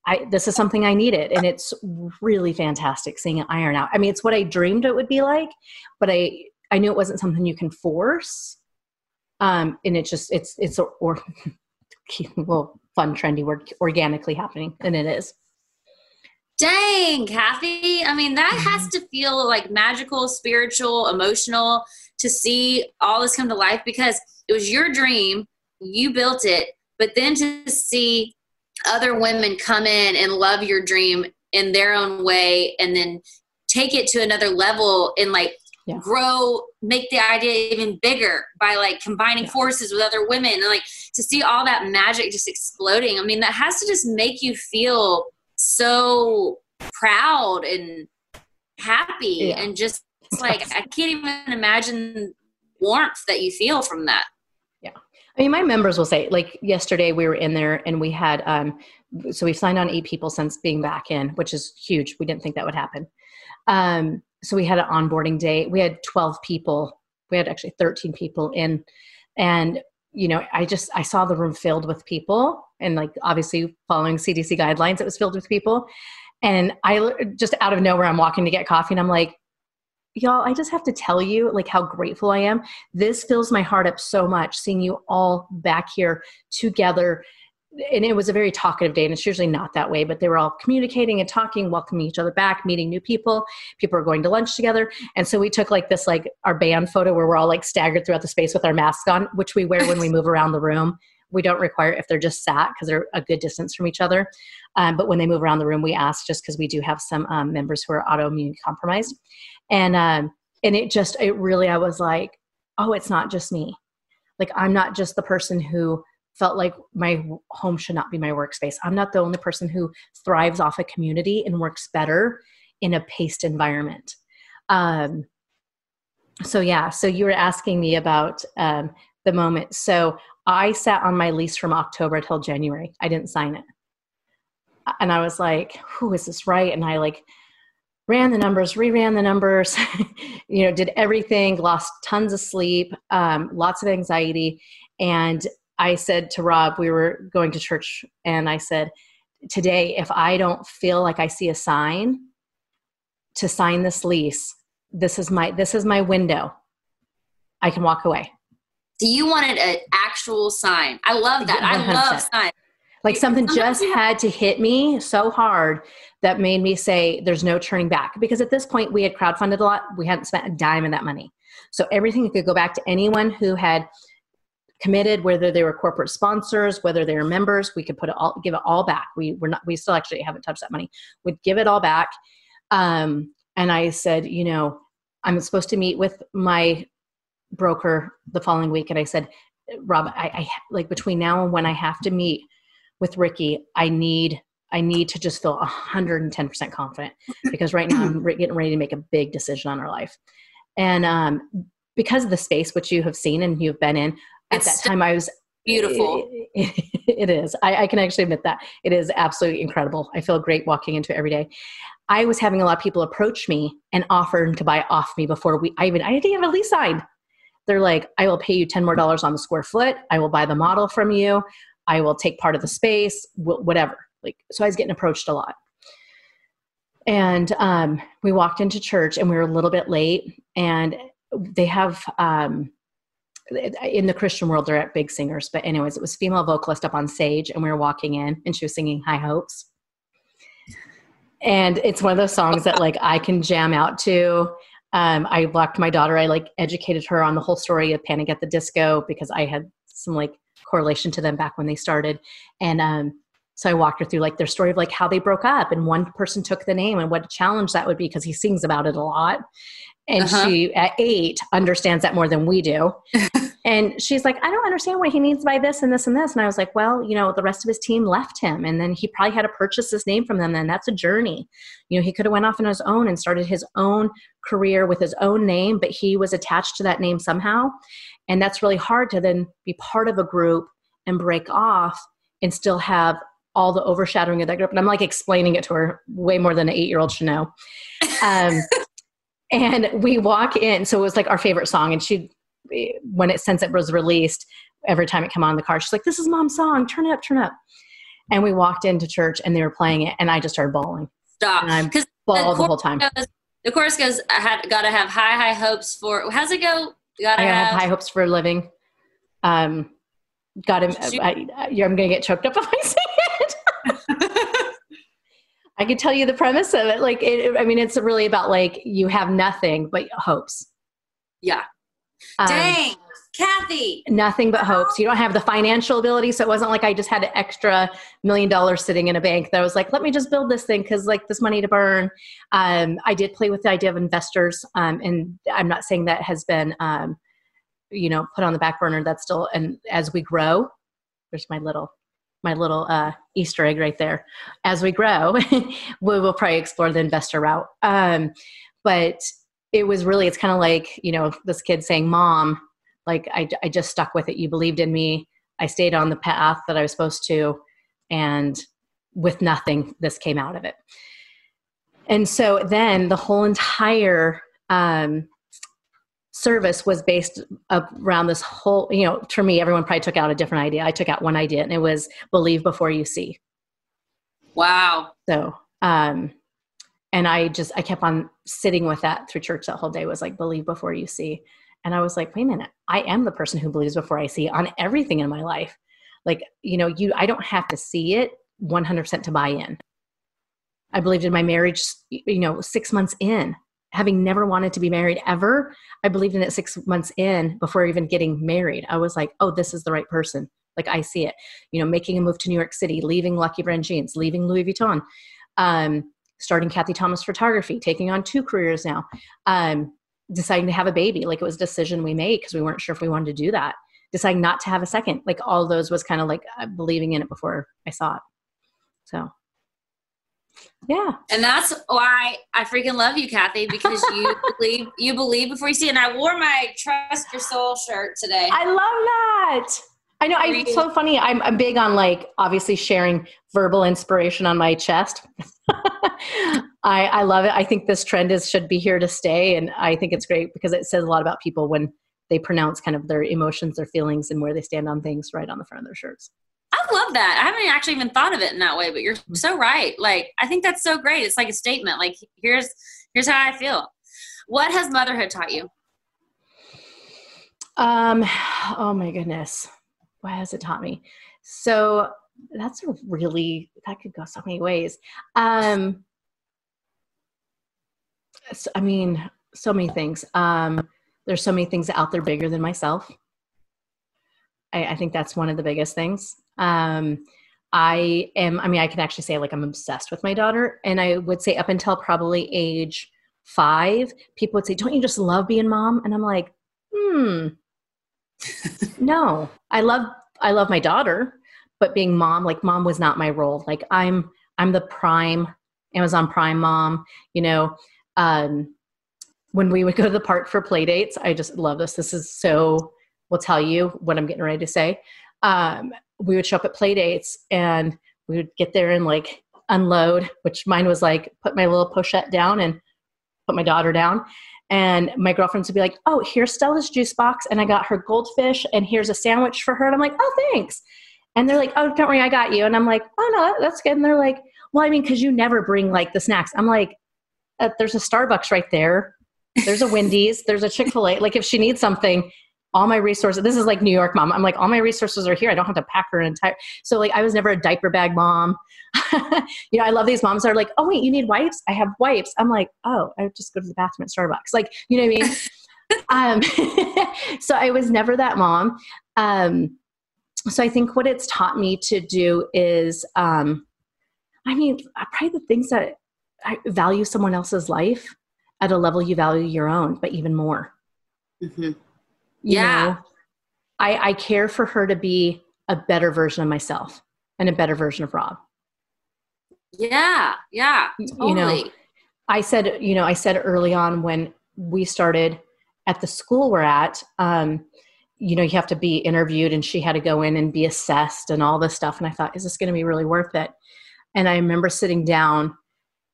I, this is something I needed. And it's really fantastic seeing it iron out. I mean, it's what I dreamed it would be like, but I, I knew it wasn't something you can force. Um, and it's just, it's, it's, or, well, fun, trendy word, organically happening. And it is. Dang, Kathy. I mean, that has mm-hmm. to feel like magical, spiritual, emotional to see all this come to life because it was your dream. You built it. But then to see other women come in and love your dream in their own way and then take it to another level and like yeah. grow make the idea even bigger by like combining yeah. forces with other women and like to see all that magic just exploding i mean that has to just make you feel so proud and happy yeah. and just like I can't even imagine warmth that you feel from that. I mean my members will say like yesterday we were in there and we had um so we've signed on eight people since being back in, which is huge. We didn't think that would happen. Um so we had an onboarding day. We had 12 people. We had actually 13 people in and you know, I just I saw the room filled with people and like obviously following CDC guidelines, it was filled with people. And I just out of nowhere, I'm walking to get coffee and I'm like, y'all, I just have to tell you like how grateful I am. This fills my heart up so much seeing you all back here together. And it was a very talkative day and it's usually not that way but they were all communicating and talking welcoming each other back meeting new people. People are going to lunch together. And so we took like this like our band photo where we're all like staggered throughout the space with our masks on which we wear when we move around the room we don't require if they're just sat because they're a good distance from each other um, but when they move around the room we ask just because we do have some um, members who are autoimmune compromised and um, and it just it really i was like oh it's not just me like i'm not just the person who felt like my home should not be my workspace. I'm not the only person who thrives off a community and works better in a paced environment. Um, so yeah, so you were asking me about um, the moment. So I sat on my lease from October till January. I didn't sign it, and I was like, "Who is this right?" And I like ran the numbers, reran the numbers, you know, did everything, lost tons of sleep, um, lots of anxiety, and I said to Rob, we were going to church, and I said, Today, if I don't feel like I see a sign to sign this lease, this is my this is my window. I can walk away. So you wanted an actual sign. I love that. 100%. I love signs. Like something just had to hit me so hard that made me say there's no turning back. Because at this point we had crowdfunded a lot. We hadn't spent a dime of that money. So everything could go back to anyone who had committed, whether they were corporate sponsors, whether they were members, we could put it all, give it all back. We were not, we still actually haven't touched that money. Would give it all back. Um, and I said, you know, I'm supposed to meet with my broker the following week and I said, Rob, I, I like between now and when I have to meet with Ricky, I need I need to just feel 110% confident because right now I'm getting ready to make a big decision on our life. And um, because of the space which you have seen and you've been in, at it's that time I was beautiful. It, it is. I, I, can actually admit that. It is absolutely incredible. I feel great walking into it every day. I was having a lot of people approach me and offer to buy off me before we I even I didn't even have a lease signed. They're like, I will pay you 10 more dollars on the square foot. I will buy the model from you. I will take part of the space, whatever. Like, so I was getting approached a lot. And um, we walked into church and we were a little bit late. And they have, um, in the Christian world, they're at big singers. But, anyways, it was female vocalist up on stage and we were walking in and she was singing High Hopes. And it's one of those songs that like I can jam out to. Um, I blocked my daughter. I like educated her on the whole story of Panic at the Disco because I had some like correlation to them back when they started. And um, so I walked her through like their story of like how they broke up and one person took the name and what a challenge that would be because he sings about it a lot. And uh-huh. she at eight understands that more than we do. and she's like, I don't understand what he means by this and this and this. And I was like, well, you know, the rest of his team left him and then he probably had to purchase this name from them. And that's a journey. You know, he could have went off on his own and started his own career with his own name, but he was attached to that name somehow. And that's really hard to then be part of a group and break off and still have all the overshadowing of that group. And I'm like explaining it to her way more than an eight year old should know. Um, and we walk in. So it was like our favorite song. And she, when it, since it was released, every time it came on the car, she's like, this is mom's song. Turn it up, turn it up. And we walked into church and they were playing it. And I just started bawling. Stop. I bawled the, the whole time. Goes, the chorus goes, I had got to have high, high hopes for, how's it go? Gotta I have, have high hopes for a living. Um, got him. I, going to get choked up if I say it. I could tell you the premise of it. Like, it, I mean, it's really about like you have nothing but hopes. Yeah. Um, Dang, Kathy. Nothing but hopes. You don't have the financial ability, so it wasn't like I just had an extra million dollars sitting in a bank. That I was like, let me just build this thing because like this money to burn. Um, I did play with the idea of investors, um, and I'm not saying that has been um, you know put on the back burner that's still and as we grow there's my little my little uh, easter egg right there as we grow we will probably explore the investor route um, but it was really it's kind of like you know this kid saying mom like I, I just stuck with it. You believed in me. I stayed on the path that i was supposed to and with nothing this came out of it. And so then the whole entire um, service was based around this whole you know for me everyone probably took out a different idea. I took out one idea and it was believe before you see. Wow. So um and i just i kept on sitting with that through church that whole day was like believe before you see and i was like wait a minute i am the person who believes before i see on everything in my life like you know you i don't have to see it 100% to buy in i believed in my marriage you know six months in having never wanted to be married ever, I believed in it six months in before even getting married. I was like, oh, this is the right person. Like I see it. You know, making a move to New York City, leaving Lucky Brand Jeans, leaving Louis Vuitton, um, starting Kathy Thomas Photography, taking on two careers now, um, deciding to have a baby. Like it was a decision we made because we weren't sure if we wanted to do that. Deciding not to have a second. Like all those was kind of like uh, believing in it before I saw it. So yeah. And that's why I freaking love you, Kathy, because you believe you believe before you see. And I wore my Trust Your Soul shirt today. I love that. I know. I, it's so funny. I'm, I'm big on like obviously sharing verbal inspiration on my chest. I, I love it. I think this trend is should be here to stay, and I think it's great because it says a lot about people when they pronounce kind of their emotions, their feelings, and where they stand on things right on the front of their shirts. I love that. I haven't actually even thought of it in that way, but you're mm-hmm. so right. Like I think that's so great. It's like a statement. Like here's here's how I feel. What has motherhood taught you? Um oh my goodness. What has it taught me? So that's a really that could go so many ways. Um so, I mean, so many things. Um there's so many things out there bigger than myself. I, I think that's one of the biggest things. Um, I am, I mean, I can actually say like I'm obsessed with my daughter. And I would say up until probably age five, people would say, Don't you just love being mom? And I'm like, hmm, no. I love I love my daughter, but being mom, like mom was not my role. Like I'm I'm the prime Amazon Prime mom. You know, um, when we would go to the park for play dates, I just love this. This is so. Will tell you what I'm getting ready to say. Um, we would show up at play dates and we would get there and like unload, which mine was like put my little pochette down and put my daughter down. And my girlfriends would be like, oh, here's Stella's juice box, and I got her goldfish, and here's a sandwich for her. And I'm like, oh, thanks. And they're like, oh, don't worry, I got you. And I'm like, oh, no, that's good. And they're like, well, I mean, because you never bring like the snacks. I'm like, uh, there's a Starbucks right there. There's a Wendy's. there's a Chick fil A. Like, if she needs something, all my resources this is like new york mom i'm like all my resources are here i don't have to pack her an entire so like i was never a diaper bag mom. You know i love these moms that are like oh wait you need wipes? I have wipes. I'm like oh i just go to the bathroom at starbucks. Like you know what i mean? Um, so i was never that mom. Um, so i think what it's taught me to do is um, i mean probably the things that i value someone else's life at a level you value your own but even more. Mm-hmm yeah. Know, I, I care for her to be a better version of myself and a better version of Rob. Yeah, yeah, totally. You know, I said, you know, I said early on when we started at the school we're at, um, you know, you have to be interviewed and she had to go in and be assessed and all this stuff. And I thought, is this going to be really worth it? And I remember sitting down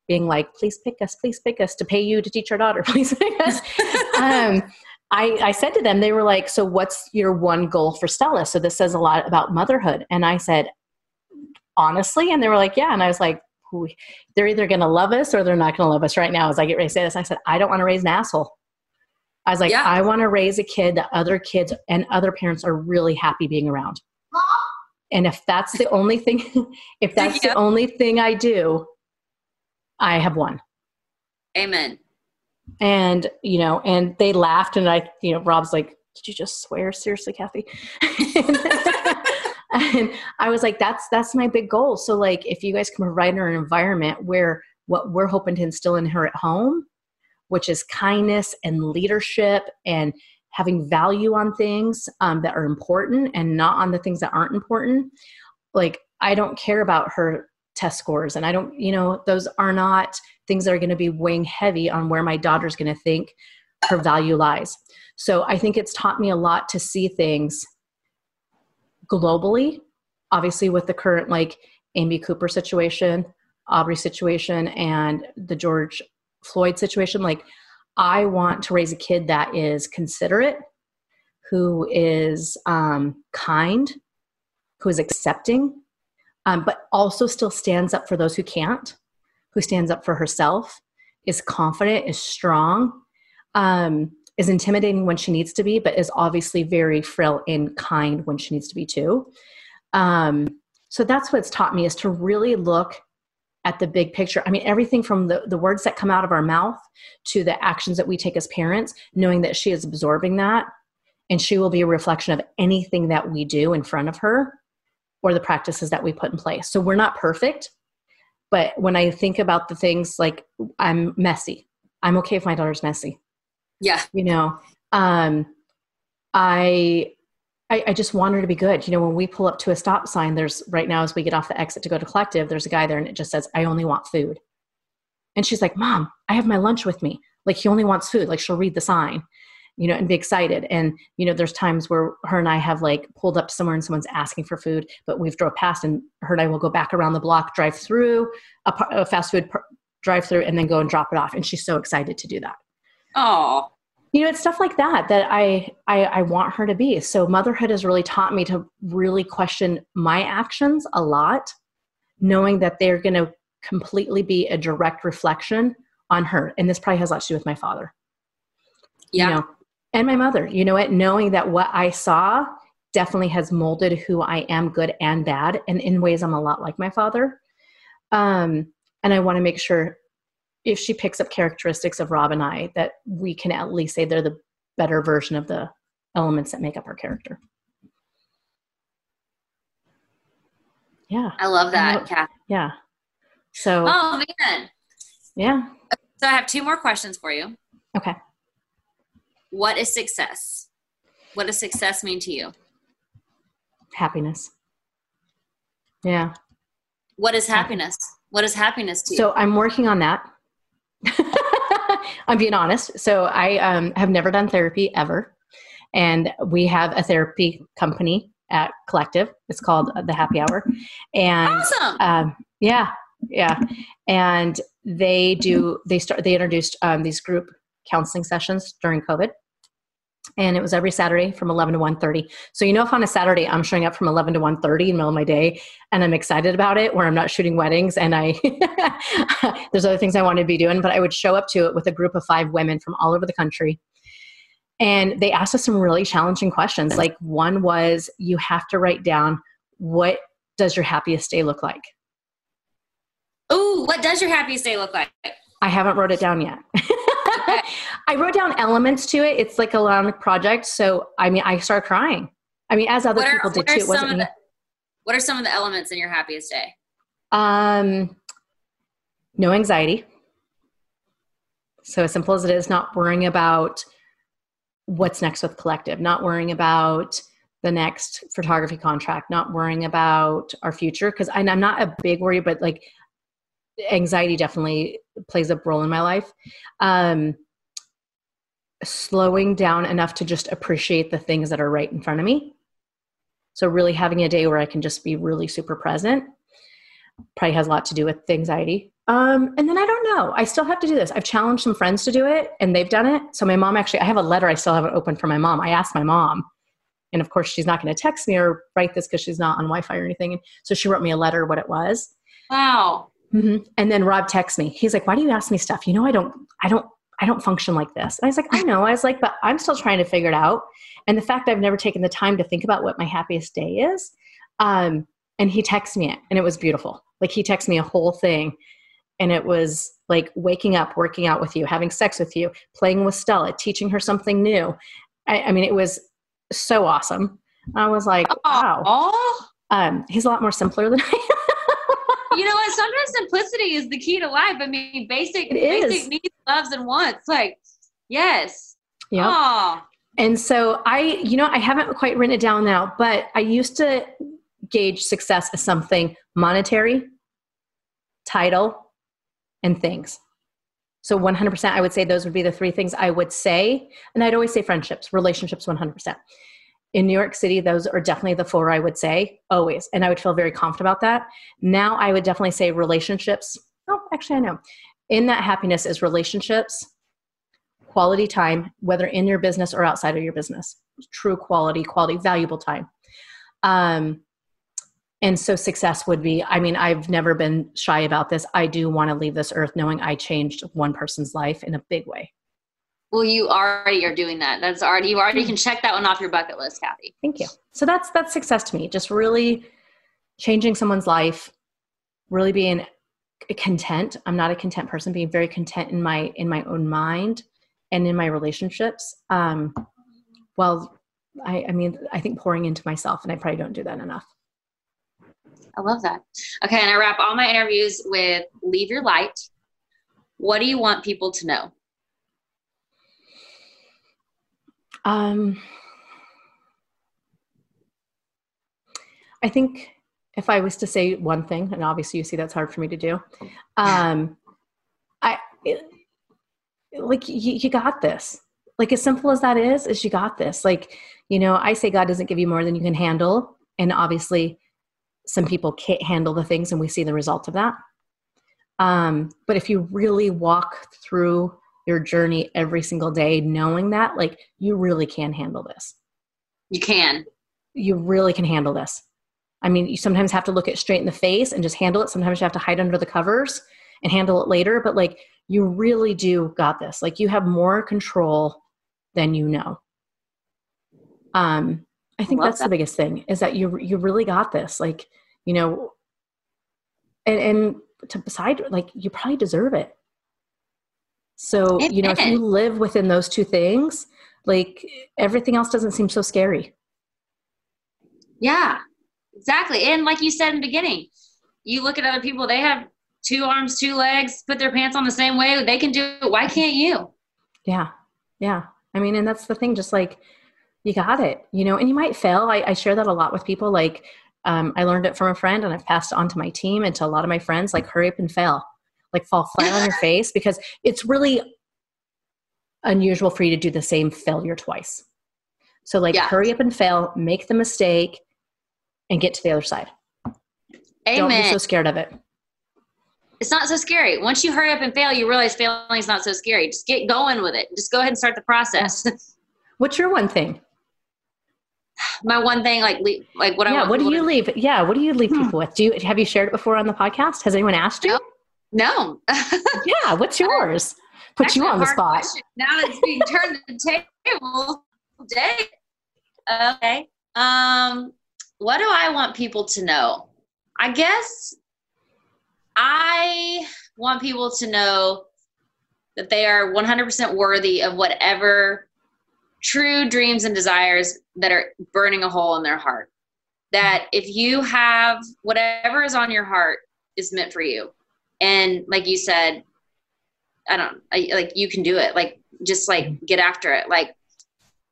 being like, please pick us, please pick us to pay you to teach our daughter, please pick us. um, I, I said to them, they were like, So what's your one goal for Stella? So this says a lot about motherhood. And I said, Honestly? And they were like, Yeah. And I was like, They're either going to love us or they're not going to love us right now as I get ready to say this. I said, I don't want to raise an asshole. I was like, yeah. I want to raise a kid that other kids and other parents are really happy being around. And if that's the only thing, if that's yeah. the only thing I do, I have won. Amen and you know and they laughed and i you know rob's like did you just swear? Seriously kathy? And i was like that's that's my big goal. So like if you guys can provide her an environment where what we're hoping to instill in her at home which is kindness and leadership and having value on things um, that are important and not on the things that aren't important like i don't care about her test scores. And i don't you know those are not things that are going to be weighing heavy on where my daughter's going to think her value lies. So i think it's taught me a lot to see things globally obviously with the current like amy cooper situation arbery situation and the george floyd situation. Like i want to raise a kid that is considerate who is um, kind who is accepting um, but also still stands up for those who can't, who stands up for herself, is confident, is strong, um, is intimidating when she needs to be, but is obviously very frail and kind when she needs to be too. Um, so that's what's taught me is to really look at the big picture. I mean, everything from the, the words that come out of our mouth to the actions that we take as parents, knowing that she is absorbing that and she will be a reflection of anything that we do in front of her or the practices that we put in place. So we're not perfect, but when I think about the things like I'm messy, I'm okay if my daughter's messy. Yeah. You know, um, I, I, I just want her to be good. You know, when we pull up to a stop sign, there's right now as we get off the exit to go to collective, there's a guy there and it just says, I only want food. And she's like, Mom, I have my lunch with me. Like he only wants food. Like she'll read the sign you know, and be excited. And, you know, there's times where her and I have like pulled up somewhere and someone's asking for food, but we've drove past and her and I will go back around the block, drive through a, a fast food drive through and then go and drop it off. And she's so excited to do that. Oh, you know, it's stuff like that that I, I, I want her to be. So motherhood has really taught me to really question my actions a lot, knowing that they're going to completely be a direct reflection on her. And this probably has a lot to do with my father. Yeah. You know, and my mother. You know what? Knowing that what i saw definitely has molded who i am good and bad and in ways i'm a lot like my father. Um, and i want to make sure if she picks up characteristics of rob and i that we can at least say they're the better version of the elements that make up our character. Yeah. I love that Kathy. yeah. So oh man. Yeah. So i have two more questions for you. Okay what is success? What does success mean to you? Happiness. Yeah. What is happiness? What is happiness to you? So I'm working on that. I'm being honest. So I um, have never done therapy ever. And we have a therapy company at Collective. It's called the Happy Hour. And awesome. Um, yeah, yeah. And they do, they start, they introduced um, these group counseling sessions during COVID. And it was every saturday from 11 to 1.30 so you know if on a saturday i'm showing up from 11 to 1.30 in the middle of my day and i'm excited about it where i'm not shooting weddings and i there's other things i want to be doing but i would show up to it with a group of five women from all over the country. And they asked us some really challenging questions like one was you have to write down what does your happiest day look like? Ooh, what does your happiest day look like? I haven't wrote it down yet I wrote down elements to it. It's like a long project. So, I mean, I start crying. I mean, as other are, people did too. It wasn't me. The, what are some of the elements in your happiest day? Um, no anxiety. So, as simple as it is, not worrying about what's next with collective, not worrying about the next photography contract, not worrying about our future. Because I'm not a big worry, but like anxiety definitely plays a role in my life. Um, slowing down enough to just appreciate the things that are right in front of me. So, really having a day where I can just be really super present probably has a lot to do with anxiety. Um, and then I don't know. I still have to do this. I've challenged some friends to do it and they've done it. So, my mom actually, I have a letter I still haven't opened for my mom. I asked my mom, and of course, she's not going to text me or write this because she's not on Wi Fi or anything. And so, she wrote me a letter what it was. Wow. Mm-hmm. And then Rob texts me. He's like, "Why do you ask me stuff? You know, I don't, I don't I don't function like this. And I was like, I know. I was like, but I'm still trying to figure it out. And the fact I've never taken the time to think about what my happiest day is. Um, and he texts me it, and it was beautiful. Like he texts me a whole thing, and it was like waking up, working out with you, having sex with you, playing with Stella, teaching her something new. I, I mean, it was so awesome. I was like, wow. Um, he's a lot more simpler than I am you know what? Sometimes simplicity is the key to life. I mean, basic, basic needs, loves, and wants. Like, yes. Yeah. And so I, you know, I haven't quite written it down now, but I used to gauge success as something monetary, title, and things. So 100%, I would say those would be the three things I would say. And I'd always say friendships, relationships, 100% in New York City, those are definitely the four I would say always. And I would feel very confident about that. Now I would definitely say relationships. Oh, actually, I know. In that happiness is relationships, quality time, whether in your business or outside of your business, true quality, quality, valuable time. Um, and so success would be i mean i've never been shy about this i do want to leave this earth knowing i changed one person's life in a big way well, you already are doing that. That's already you already can check that one off your bucket list, Kathy. Thank you. So that's that's success to me. Just really changing someone's life, really being content. I'm not a content person. Being very content in my in my own mind and in my relationships. Um, well, I, I mean, I think pouring into myself, and I probably don't do that enough. I love that. Okay, and I wrap all my interviews with "Leave your light." What do you want people to know? Um, I think if I was to say one thing, and obviously you see that's hard for me to do, um, I like you, you got this. Like as simple as that is, is you got this. Like you know, I say God doesn't give you more than you can handle, and obviously, some people can't handle the things, and we see the result of that. Um, but if you really walk through your journey every single day knowing that like you really can handle this. You can. You really can handle this. I mean you sometimes have to look it straight in the face and just handle it. Sometimes you have to hide under the covers and handle it later but like you really do got this. Like you have more control than you know. Um i think I that's that. the biggest thing is that you you really got this. Like you know and and to beside like you probably deserve it so, you know, if you live within those two things, like everything else doesn't seem so scary. Yeah, exactly. And like you said in the beginning, you look at other people, they have two arms, two legs, put their pants on the same way. They can do it. Why can't you? Yeah. Yeah. I mean, and that's the thing, just like, You got it. You know, and you might fail. I, I share that a lot with people. Like, um, I learned it from a friend and I've passed it on to my team and to a lot of my friends. Like, hurry up and fail. Like, fall flat on your face because it's really unusual for you to do the same failure twice. So, like, yeah. hurry up and fail, make the mistake, and get to the other side. Amen. Don't be so scared of it. It's not so scary. Once you hurry up and fail, you realize failing is not so scary. Just get going with it. Just go ahead and start the process. What's your one thing? My one thing, like, like what yeah, I what do you to- leave? Yeah, what do you leave hmm. people with? Do you have you shared it before on the podcast? Has anyone asked you? No. No. yeah, what's yours? Put you on the spot. Question. Now it's being turned to the table. Day. Okay. Um, what do I want people to know? I guess I want people to know that they are 100% worthy of whatever true dreams and desires that are burning a hole in their heart. That if you have whatever is on your heart is meant for you. And like you said, I don't I, like you can do it. Like just like mm-hmm. get after it. Like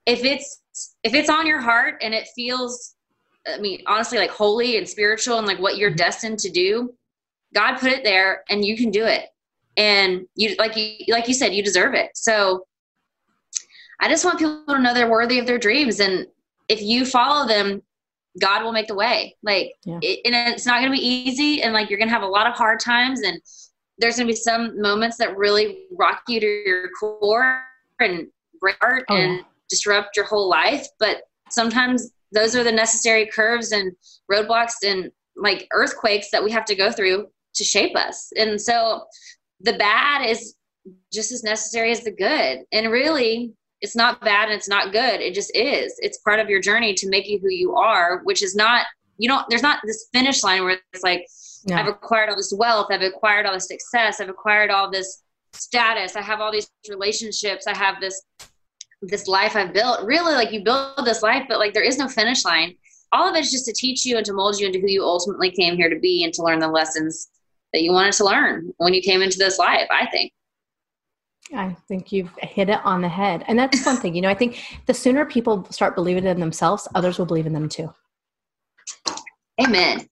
if it's if it's on your heart and it feels I mean honestly like holy and spiritual and like what you're mm-hmm. destined to do, God put it there and you can do it. And you like you like you said, you deserve it. So I just want people to know they're worthy of their dreams. And if you follow them, God will make the way. Like, yeah. it, and it's not going to be easy. And like, you're going to have a lot of hard times. And there's going to be some moments that really rock you to your core and break heart oh, and disrupt your whole life. But sometimes those are the necessary curves and roadblocks and like earthquakes that we have to go through to shape us. And so the bad is just as necessary as the good. And really, it's not bad and it's not good. It just is. It's part of your journey to make you who you are, which is not, you don't, there's not this finish line where it's like, no. I've acquired all this wealth, I've acquired all this success, I've acquired all this status, I have all these relationships, I have this this life I've built. Really, like you build this life, but like there is no finish line. All of it's just to teach you and to mold you into who you ultimately came here to be and to learn the lessons that you wanted to learn when you came into this life, I think. I think you've hit it on the head. And that's one thing, you know, I think the sooner people start believing in themselves, others will believe in them too. Amen.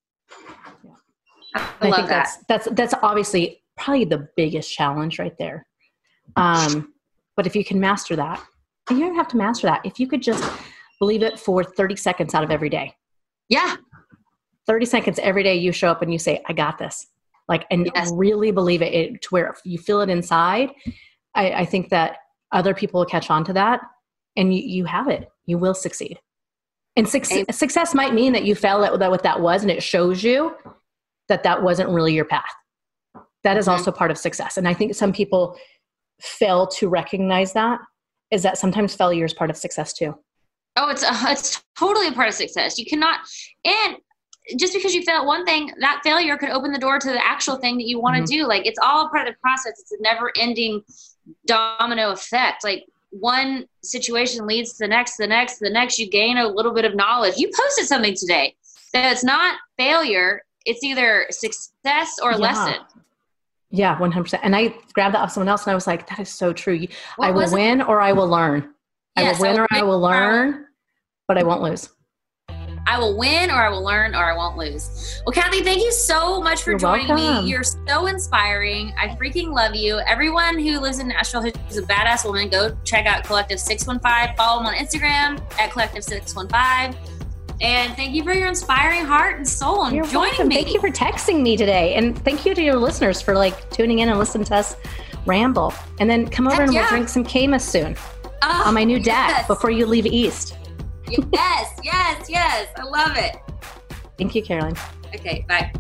I, I love that. That's, that's, that's obviously probably the biggest challenge right there. Um, but if you can master that, you don't have to master that. If you could just believe it for 30 seconds out of every day. Yeah. 30 seconds every day you show up and you say, I got this like and yes. really believe it, it, to where you feel it inside I, I, think that other people will catch on to that and you, you have it you will succeed and su- success might mean that you felt at that what that was and it shows you that that wasn't really your path That is mm-hmm. also part of success and i think some people fail to recognize that is that sometimes failure is part of success too oh it's uh, it's totally a part of success you cannot and just because you fail at one thing, that failure could open the door to the actual thing that you want to mm-hmm. do. Like it's all part of the process. It's a never ending domino effect. Like one situation leads to the next, the next, the next. You gain a little bit of knowledge. You posted something today that's not failure. It's either success or yeah. lesson. Yeah, 100%. And I grabbed that off someone else and I was like, that is so true. What I will win or I will learn. Yes, I will win or I will learn, but I won't lose. I will win or I will learn or I won't lose. Well, Kathy, thank you so much for You're joining welcome. me. You're so inspiring. I freaking love you. Everyone who lives in Nashville who's a badass woman, go check out Collective 615. Follow them on Instagram at Collective 615. And thank you for your inspiring heart and soul and You're joining welcome. me. Thank you for texting me today. And thank you to your listeners for like tuning in and listening to us ramble. And then come over Heck and yeah. we'll drink some Caymus soon oh, on my new deck yes. before you leave east yes, yes, yes. I love it. Thank you, Carolyn. Okay, bye.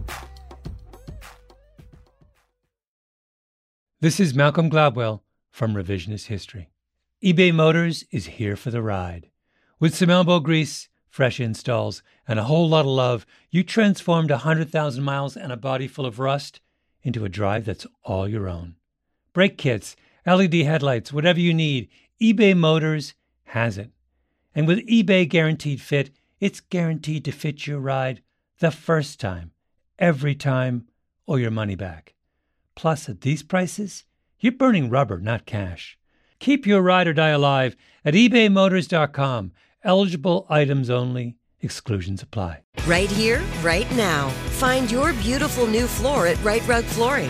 This is Malcolm Gladwell from Revisionist History. eBay Motors is here for the ride. With some elbow grease, fresh installs, and a whole lot of love, you transformed a 100,000 miles and a body full of rust into a drive that's all your own. Brake kits, LED headlights, whatever you need, eBay Motors has it. And with eBay Guaranteed Fit, it's guaranteed to fit your ride the first time, every time, or your money back. Plus, at these prices, you're burning rubber, not cash. Keep your ride or die alive at ebaymotors.com Eligible items only. Exclusions apply. Right here, right now. Find your beautiful new floor at Rite Rug Flooring.